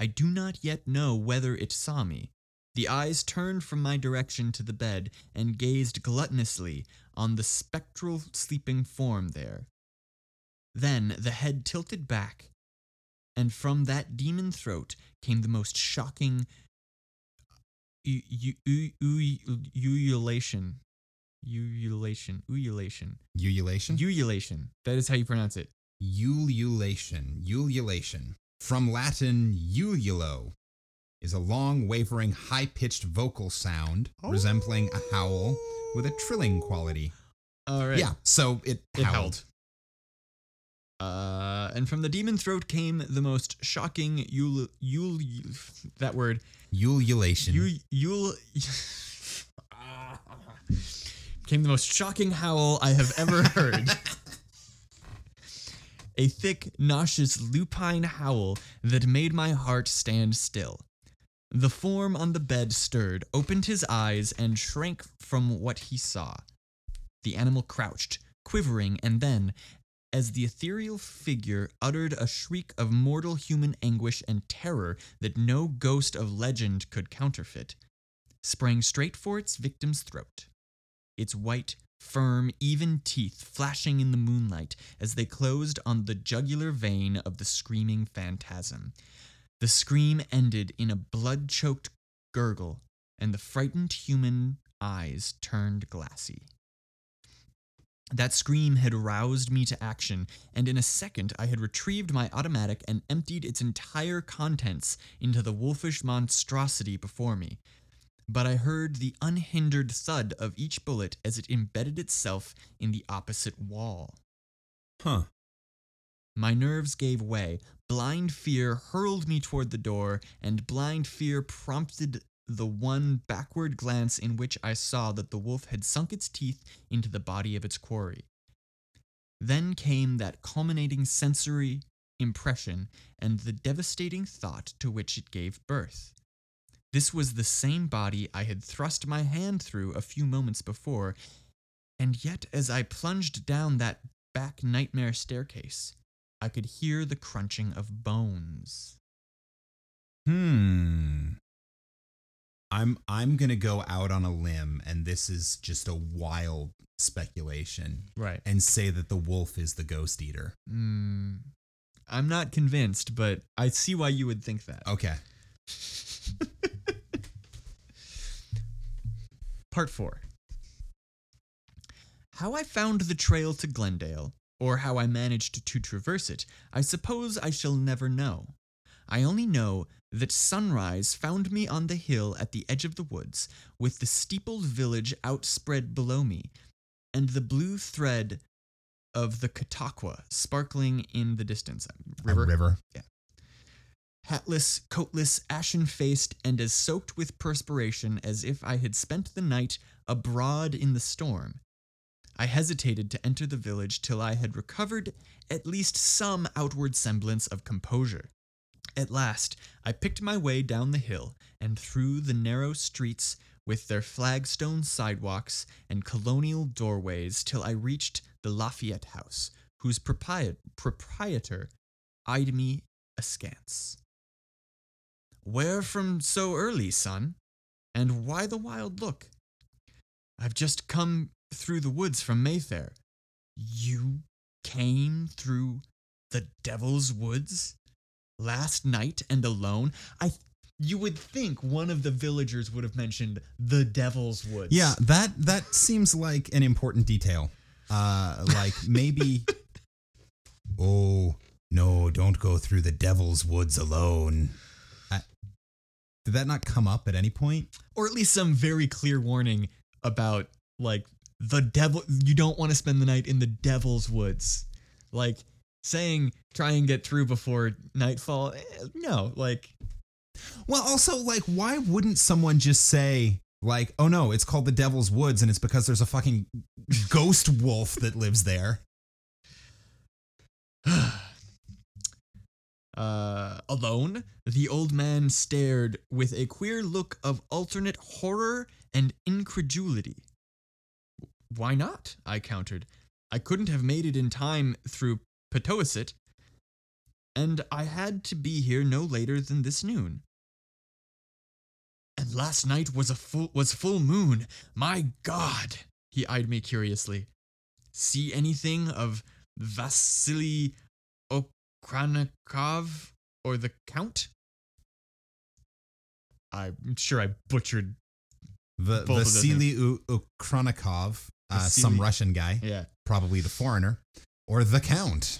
I do not yet know whether it saw me. The eyes turned from my direction to the bed and gazed gluttonously on the spectral sleeping form there. Then the head tilted back, and from that demon throat came the most shocking ululation. Ululation. Ululation. Ululation? Ululation. That is how you pronounce it. Ululation. Ululation. From Latin ululo is a long, wavering, high pitched vocal sound resembling a howl with a trilling quality. All right. Yeah, so it, It howled. howled. Uh, and from the demon throat came the most shocking ul ul that word Ululation. ul ul came the most shocking howl I have ever heard. A thick, nauseous, lupine howl that made my heart stand still. The form on the bed stirred, opened his eyes, and shrank from what he saw. The animal crouched, quivering, and then, as the ethereal figure uttered a shriek of mortal human anguish and terror that no ghost of legend could counterfeit, sprang straight for its victim's throat. Its white, firm, even teeth flashing in the moonlight as they closed on the jugular vein of the screaming phantasm. The scream ended in a blood choked gurgle, and the frightened human eyes turned glassy. That scream had roused me to action, and in a second I had retrieved my automatic and emptied its entire contents into the wolfish monstrosity before me. But I heard the unhindered thud of each bullet as it embedded itself in the opposite wall. Huh. My nerves gave way. Blind fear hurled me toward the door, and blind fear prompted the one backward glance in which I saw that the wolf had sunk its teeth into the body of its quarry. Then came that culminating sensory impression and the devastating thought to which it gave birth. This was the same body I had thrust my hand through a few moments before, and yet as I plunged down that back nightmare staircase, I could hear the crunching of bones. Hmm. I'm I'm gonna go out on a limb, and this is just a wild speculation, Right. and say that the wolf is the ghost eater. Mm, I'm not convinced, but I see why you would think that. Okay. *laughs* Part 4 How I found the trail to Glendale, or how I managed to traverse it, I suppose I shall never know. I only know that sunrise found me on the hill at the edge of the woods, with the steepled village outspread below me, and the blue thread of the Cataqua sparkling in the distance. A river. Yeah. hatless, coatless, ashen faced, and as soaked with perspiration as if I had spent the night abroad in the storm. I hesitated to enter the village till I had recovered at least some outward semblance of composure. At last, I picked my way down the hill and through the narrow streets with their flagstone sidewalks and colonial doorways till I reached the Lafayette House, whose propriet- proprietor eyed me askance. Where from so early, son? And why the wild look? I've just come through the woods from Mayfair. You came through the Devil's Woods last night and alone? I you would think one of the villagers would have mentioned the Devil's Woods. Yeah, that that seems like an important detail. Uh, like maybe. *laughs* oh no! Don't go through the devil's woods alone. I, did that not come up at any point? Or at least some very clear warning about like the devil. You don't want to spend the night in the devil's woods. Like saying, try and get through before nightfall. eh, No, like Well, also, like, why wouldn't someone just say, like, oh no, it's called the Devil's Woods and it's because there's a fucking ghost *laughs* wolf that lives there? *sighs* Uh, alone, the old man stared with a queer look of alternate horror and incredulity. Why not? I countered. I couldn't have made it in time through Petoisit, and I had to be here no later than this noon. And last night was a full was full moon. My God! He eyed me curiously. See anything of Vasily Okranikov or the Count? I'm sure I butchered. The Both of those Vasily U- uh, some Russian guy, Yeah. probably the foreigner, or the Count.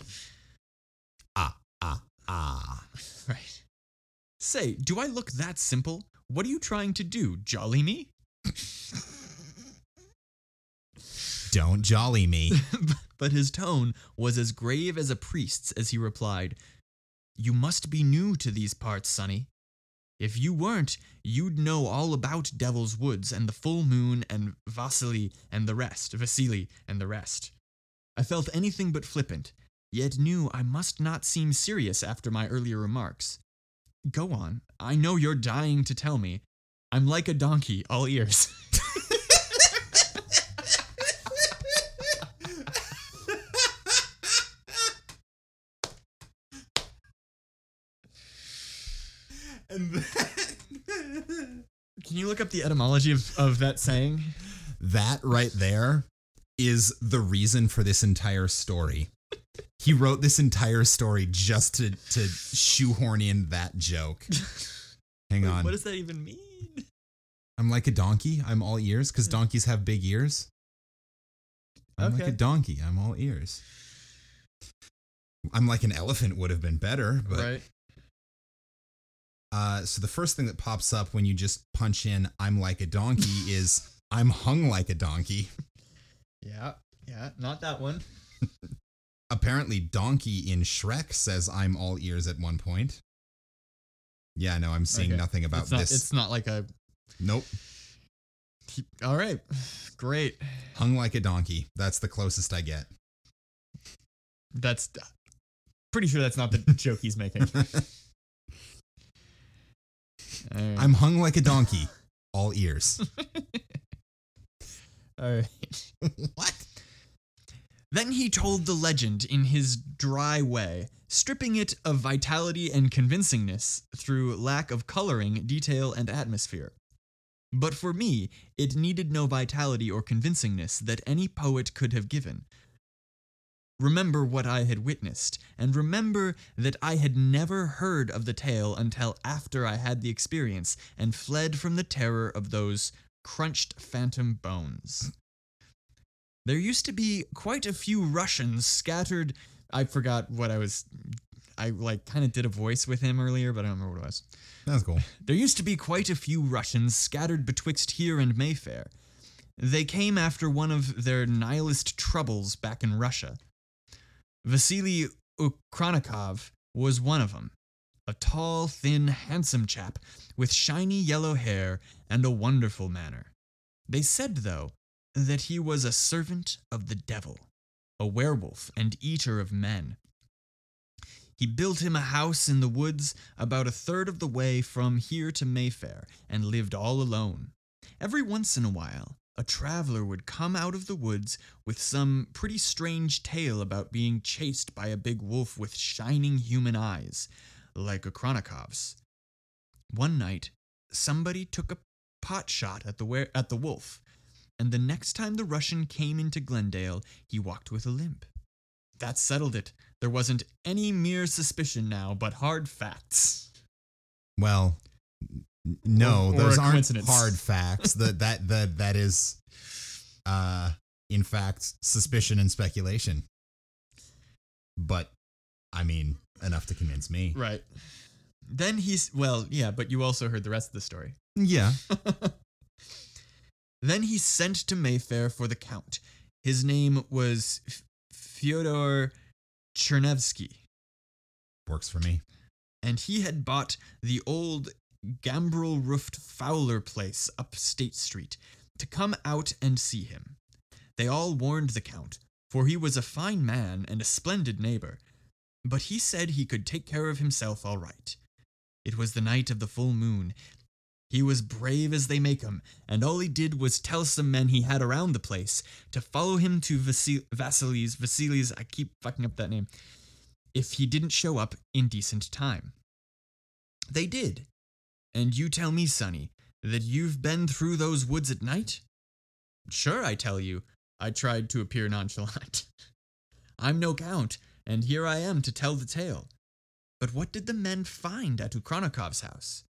Ah, ah, ah. *laughs* Right. Say, do I look that simple? What are you trying to do? Jolly me? *laughs* Don't jolly me. *laughs* but his tone was as grave as a priest's as he replied, You must be new to these parts, Sonny. If you weren't, you'd know all about Devil's Woods and the full moon and Vasily and the rest, Vasily and the rest. I felt anything but flippant, yet knew I must not seem serious after my earlier remarks. Go on. I know you're dying to tell me. I'm like a donkey, all ears. and that, Can you look up the etymology of, of that saying? that right there is the reason for this entire story. He wrote this entire story just to to shoehorn in that joke. *laughs* Hang Wait, on. What does that even mean? I'm like a donkey. I'm all ears because donkeys have big ears. I'm like a donkey. I'm all ears. I'm like an elephant would have been better, but right. uh, so the first thing that pops up when you just punch in "I'm like a donkey" *laughs* is "I'm hung like a donkey." Yeah. Yeah. Not that one. *laughs* Apparently, Donkey in Shrek says "I'm all ears" at one point. Yeah, no, I'm seeing Okay. nothing about it's not, this. It's not like a. nope, All right. Great. hung like a donkey. That's the closest I get. That's. Pretty sure that's not the *laughs* joke he's making. *laughs* Right. I'm hung like a donkey, all ears. All right. *laughs* what? Then he told the legend in his dry way, stripping it of vitality and convincingness through lack of coloring, detail, and atmosphere. But for me, it needed no vitality or convincingness that any poet could have given. Remember what I had witnessed, and remember that I had never heard of the tale until after I had the experience and fled from the terror of those crunched phantom bones. There used to be quite a few Russians scattered. I forgot what I was. I like kind of did a voice with him earlier, but I don't remember what it was. That's cool. There used to be quite a few Russians scattered betwixt here and Mayfair. They came after one of their nihilist troubles back in Russia. Vasily Ukronikov was one of them. A tall, thin, handsome chap with shiny yellow hair and a wonderful manner. They said, though, that he was a servant of the devil, a werewolf and eater of men. He built him a house in the woods about a third of the way from here to Mayfair and lived all alone. Every once in a while, a traveler would come out of the woods with some pretty strange tale about being chased by a big wolf with shining human eyes, like a Chronikov's. One night, somebody took a pot shot at the wer- at the wolf, and the next time the Russian came into Glendale, he walked with a limp. That settled it. There wasn't any mere suspicion now, but hard facts. Well, no, Or- or those aren't hard *laughs* facts. that that that that is, uh, in fact, suspicion and speculation. But, I mean, enough to convince me. Right. Then he's well, yeah, but you also heard the rest of the story. Yeah. *laughs* Then he sent to Mayfair for the count. His name was F- Fyodor Chernevsky, Works for me. and he had bought the old gambrel roofed Fowler place up State Street to come out and see him. They all warned the count, for he was a fine man and a splendid neighbor, but he said he could take care of himself all right. It was the night of the full moon. He was brave as they make 'em, and all he did was tell some men he had around the place to follow him to Vasil- Vasily's, Vasily's, I keep fucking up that name, if he didn't show up in decent time. They did. And you tell me, Sonny, that you've been through those woods at night? Sure, I tell you. I tried to appear nonchalant. *laughs* I'm no count, and here I am to tell the tale. But what did the men find at Ukranikov's house?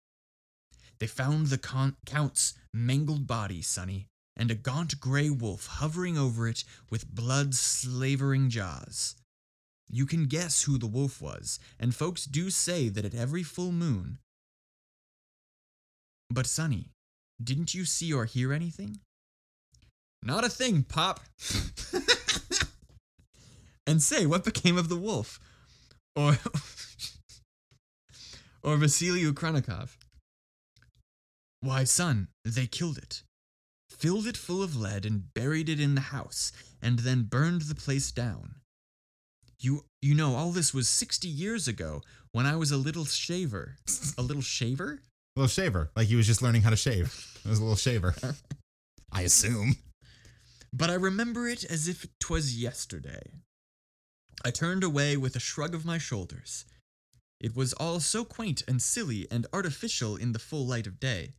They found the con- count's mangled body, Sonny, and a gaunt gray wolf hovering over it with blood slavering jaws. You can guess who the wolf was, and folks do say that at every full moon. But, Sonny, didn't you see or hear anything? Not a thing, Pop. *laughs* and say, what became of the wolf? Or. *laughs* or Vasily Ukranikov? Why, son, they killed it. Filled it full of lead and buried it in the house, and then burned the place down. You you know all this was 60 years ago when I was a little shaver. A little shaver? A little shaver. Like he was just learning how to shave. It was a little shaver. *laughs* I assume. But I remember it as if 'twas yesterday. I turned away with a shrug of my shoulders. It was all so quaint and silly and artificial in the full light of day.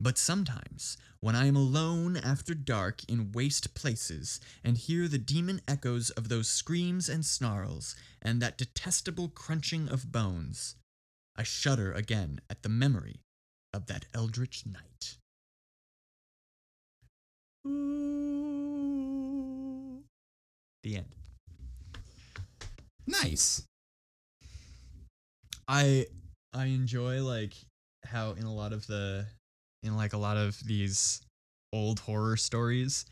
But sometimes, when I am alone after dark in waste places and hear the demon echoes of those screams and snarls and that detestable crunching of bones, I shudder again at the memory of that eldritch night. The end. Nice. I I enjoy like how in a lot of the in like a lot of these old horror stories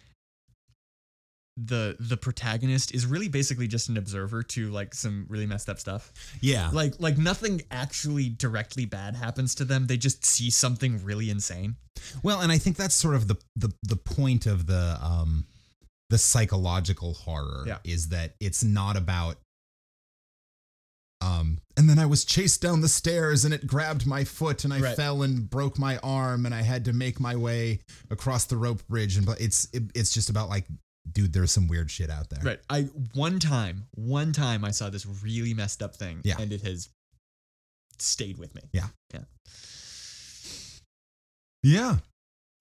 the the protagonist is really basically just an observer to like some really messed up stuff. Yeah. Like like nothing actually directly bad happens to them. They just see something really insane. Well, and I think that's sort of the the the point of the um the psychological horror Yeah. is that it's not about um and then I was chased down the stairs and it grabbed my foot and I Right. fell and broke my arm and I had to make my way across the rope bridge and but it's it, it's just about like dude there's some weird shit out there. Right. I one time, one time I saw this really messed up thing Yeah. and it has stayed with me. Yeah. Yeah. Yeah.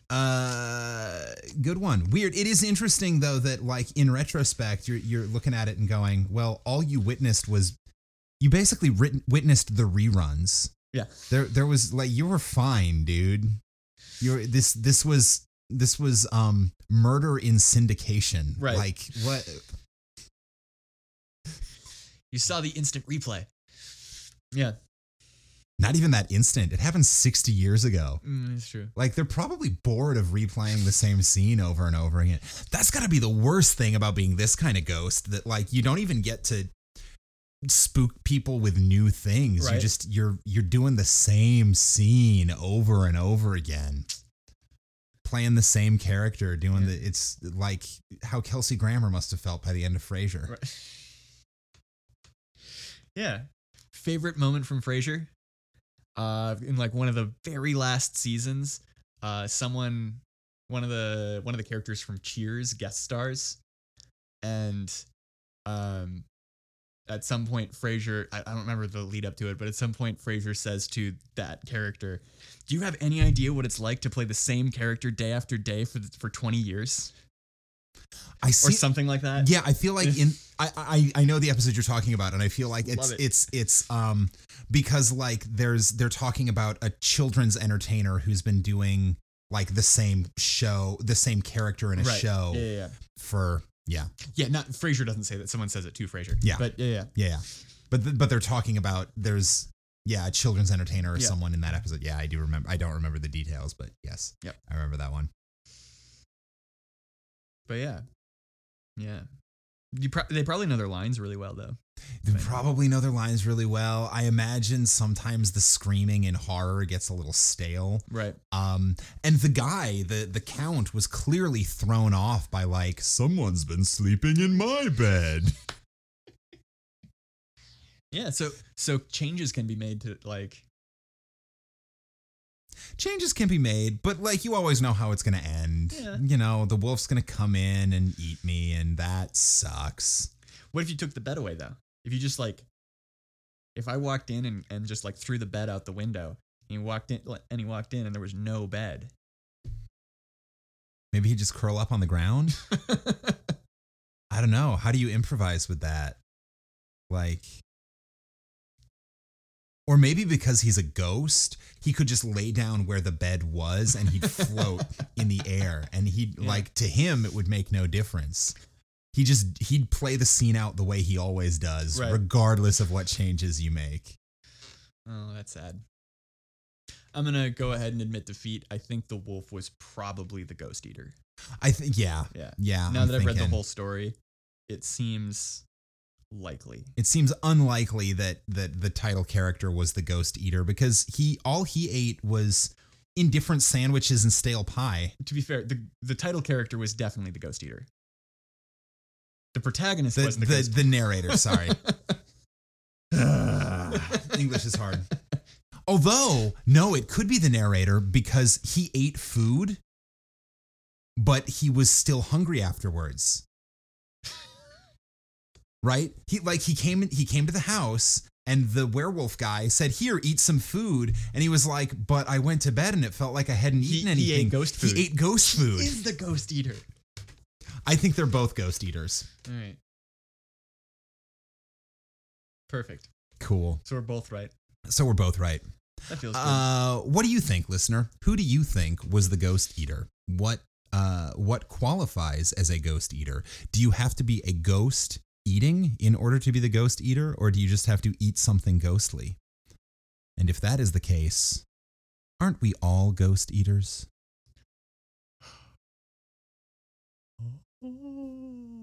Uh good one. Weird. It is interesting though that like in retrospect you're you're looking at it and going, well, all you witnessed was you basically writ- witnessed the reruns. Yeah. There there was like you were fine, dude. You're this this was this was um murder in syndication. Right. Like what You saw the instant replay. Yeah. not even that instant. It happened 60 years ago. Mm, it's true. Like they're probably bored of replaying the same scene over and over again. That's got to be the worst thing about being this kind of ghost that like you don't even get to spook people with new things. You Right. just you're you're doing the same scene over and over again. Playing the same character, doing Yeah. the it's like how Kelsey Grammer must have felt by the end of Frasier. Right. *laughs* yeah. Favorite moment from Frasier? Uh in like one of the very last seasons, uh someone one of the one of the characters from Cheers guest stars and um at some point Frasier I, I don't remember the lead up to it, but at some point Frasier says to that character, "Do you have any idea what it's like to play the same character day after day for the, for 20 years?" I see, Or something like that. Yeah, I feel like in *laughs* I, I I know the episode you're talking about, and I feel like it's it. it's it's um because like there's they're talking about a children's entertainer who's been doing like the same show, the same character in a Right. show Yeah, yeah, yeah. for yeah Yeah, not Frasier doesn't say that. Someone says it to Frasier. Yeah. but yeah, yeah, yeah, yeah. but th- but they're talking about there's yeah a children's entertainer or Yeah. someone in that episode. Yeah, I do remember. I don't remember the details, but yes, Yep. I remember that one. But yeah, yeah. You pro- they probably know their lines really well though. They probably know their lines really well. I imagine sometimes the screaming in horror gets a little stale. Right. Um, and the guy, the the count, was clearly thrown off by like someone's been sleeping in my bed. Yeah. So so changes can be made to like Changes can be made, but like you always know how it's gonna end. Yeah. You know, the wolf's gonna come in and eat me, and that sucks. What if you took the bed away though? If you just like, if I walked in and, and just like threw the bed out the window, and he walked in and he walked in and there was no bed. Maybe he'd just curl up on the ground. *laughs* I don't know. How do you improvise with that? Like, or maybe because he's a ghost, he could just lay down where the bed was and he'd float *laughs* in the air. And he'd, Yeah. like, to him, it would make no difference. He just, he'd play the scene out the way he always does, Right. regardless of what changes you make. oh, that's sad. I'm gonna go ahead and admit defeat. I think the wolf was probably the ghost eater. I think, yeah. Yeah. Yeah. now I'm that I've read the whole story, it seems likely. it seems unlikely that that the title character was the ghost eater because he all he ate was indifferent sandwiches and stale pie. To be fair, the the title character was definitely the ghost eater. The protagonist The was the, the, the *laughs* narrator, sorry. *laughs* English is hard. Although, no, it could be the narrator because he ate food, but he was still hungry afterwards. *laughs* Right? He like he came in, he came to the house and the werewolf guy said, "Here, eat some food." And he was like, "But I went to bed and it felt like I hadn't He- eaten he ate anything." ghost food. He ate ghost food. He is the ghost eater. I think they're both ghost eaters. All right. Perfect. Cool. So we're both right. So we're both right. That feels good. Uh, what do you think, listener? Who do you think was the ghost eater? What uh, what qualifies as a ghost eater? Do you have to be a ghost eating in order to be the ghost eater, or do you just have to eat something ghostly? And if that is the case, aren't we all ghost eaters?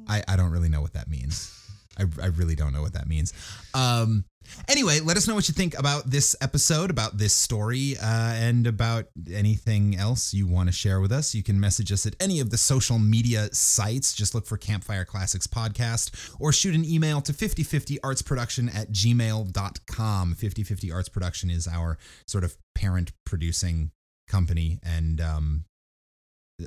I, I don't really know what that means. I, I really don't know what that means. Um, anyway, let us know what you think about this episode, about this story, uh, and about anything else you want to share with us. You can message us at any of the social media sites. Just look for Campfire Classics Podcast or shoot an email to 5050artsproduction at gmail.com. 5050 Arts Production is our sort of parent producing company. And um,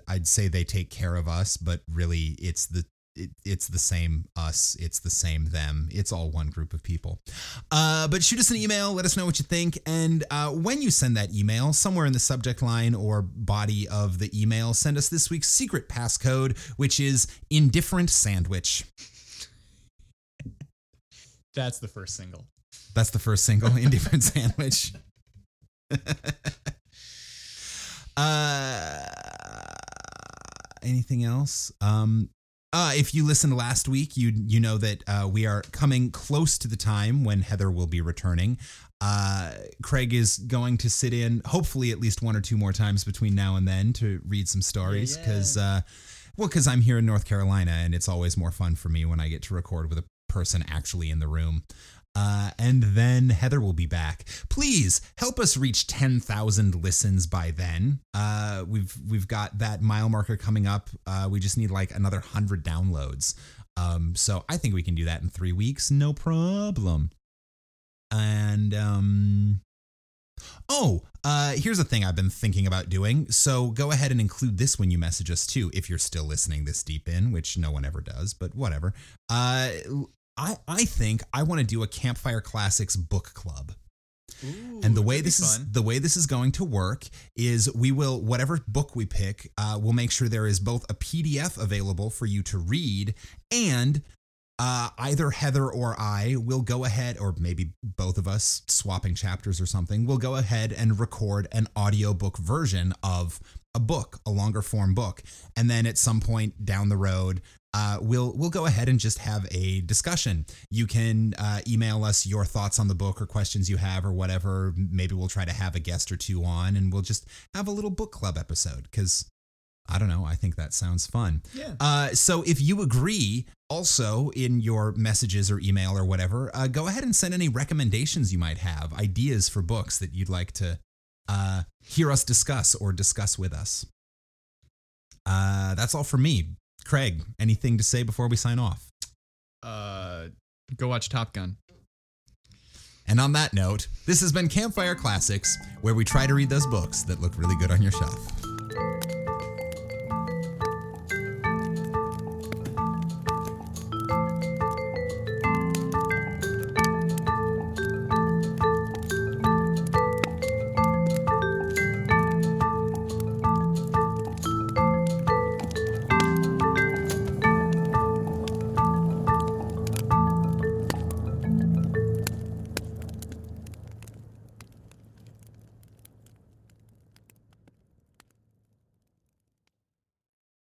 I'd say they take care of us, but really it's the it, it's the same us, it's the same them. It's all one group of people. Uh, but shoot us an email, let us know what you think, and uh, when you send that email, somewhere in the subject line or body of the email, send us this week's secret passcode, which is indifferent sandwich. *laughs* That's the first single. That's the first single, *laughs* indifferent sandwich. *laughs* uh, anything else? Um, uh, if you listened last week, you you know that uh, we are coming close to the time when Heather will be returning. Uh, Craig is going to sit in, hopefully, at least one or two more times between now and then to read some stories yeah. because, uh, well, because I'm here in North Carolina and it's always more fun for me when I get to record with a person actually in the room. Uh, and then Heather will be back. Please help us reach 10,000 listens by then. Uh, we've we've got that mile marker coming up. Uh, we just need like another 100 downloads. Um, so I think we can do that in three weeks, no problem. And um, oh, uh, here's a thing I've been thinking about doing. So go ahead and include this when you message us too, if you're still listening this deep in, which no one ever does, but whatever. I I think I want to do a Campfire Classics book club. And the way this is the way this is going to work is we will whatever book we pick, uh, we'll make sure there is both a PDF available for you to read, and uh, either Heather or I will go ahead, or maybe both of us swapping chapters or something. We'll go ahead and record an audiobook version of a book, a longer form book, and then at some point down the road, uh, we'll we'll go ahead and just have a discussion. You can uh, email us your thoughts on the book or questions you have or whatever. Maybe we'll try to have a guest or two on, and we'll just have a little book club episode because I don't know. I think that sounds fun. Yeah. Uh, so if you agree, also in your messages or email or whatever, uh, go ahead and send any recommendations you might have, ideas for books that you'd like to uh, hear us discuss or discuss with us. Uh, that's all for me. Craig, anything to say before we sign off? Uh, go watch Top Gun. And on that note, this has been Campfire Classics, where we try to read those books that look really good on your shelf.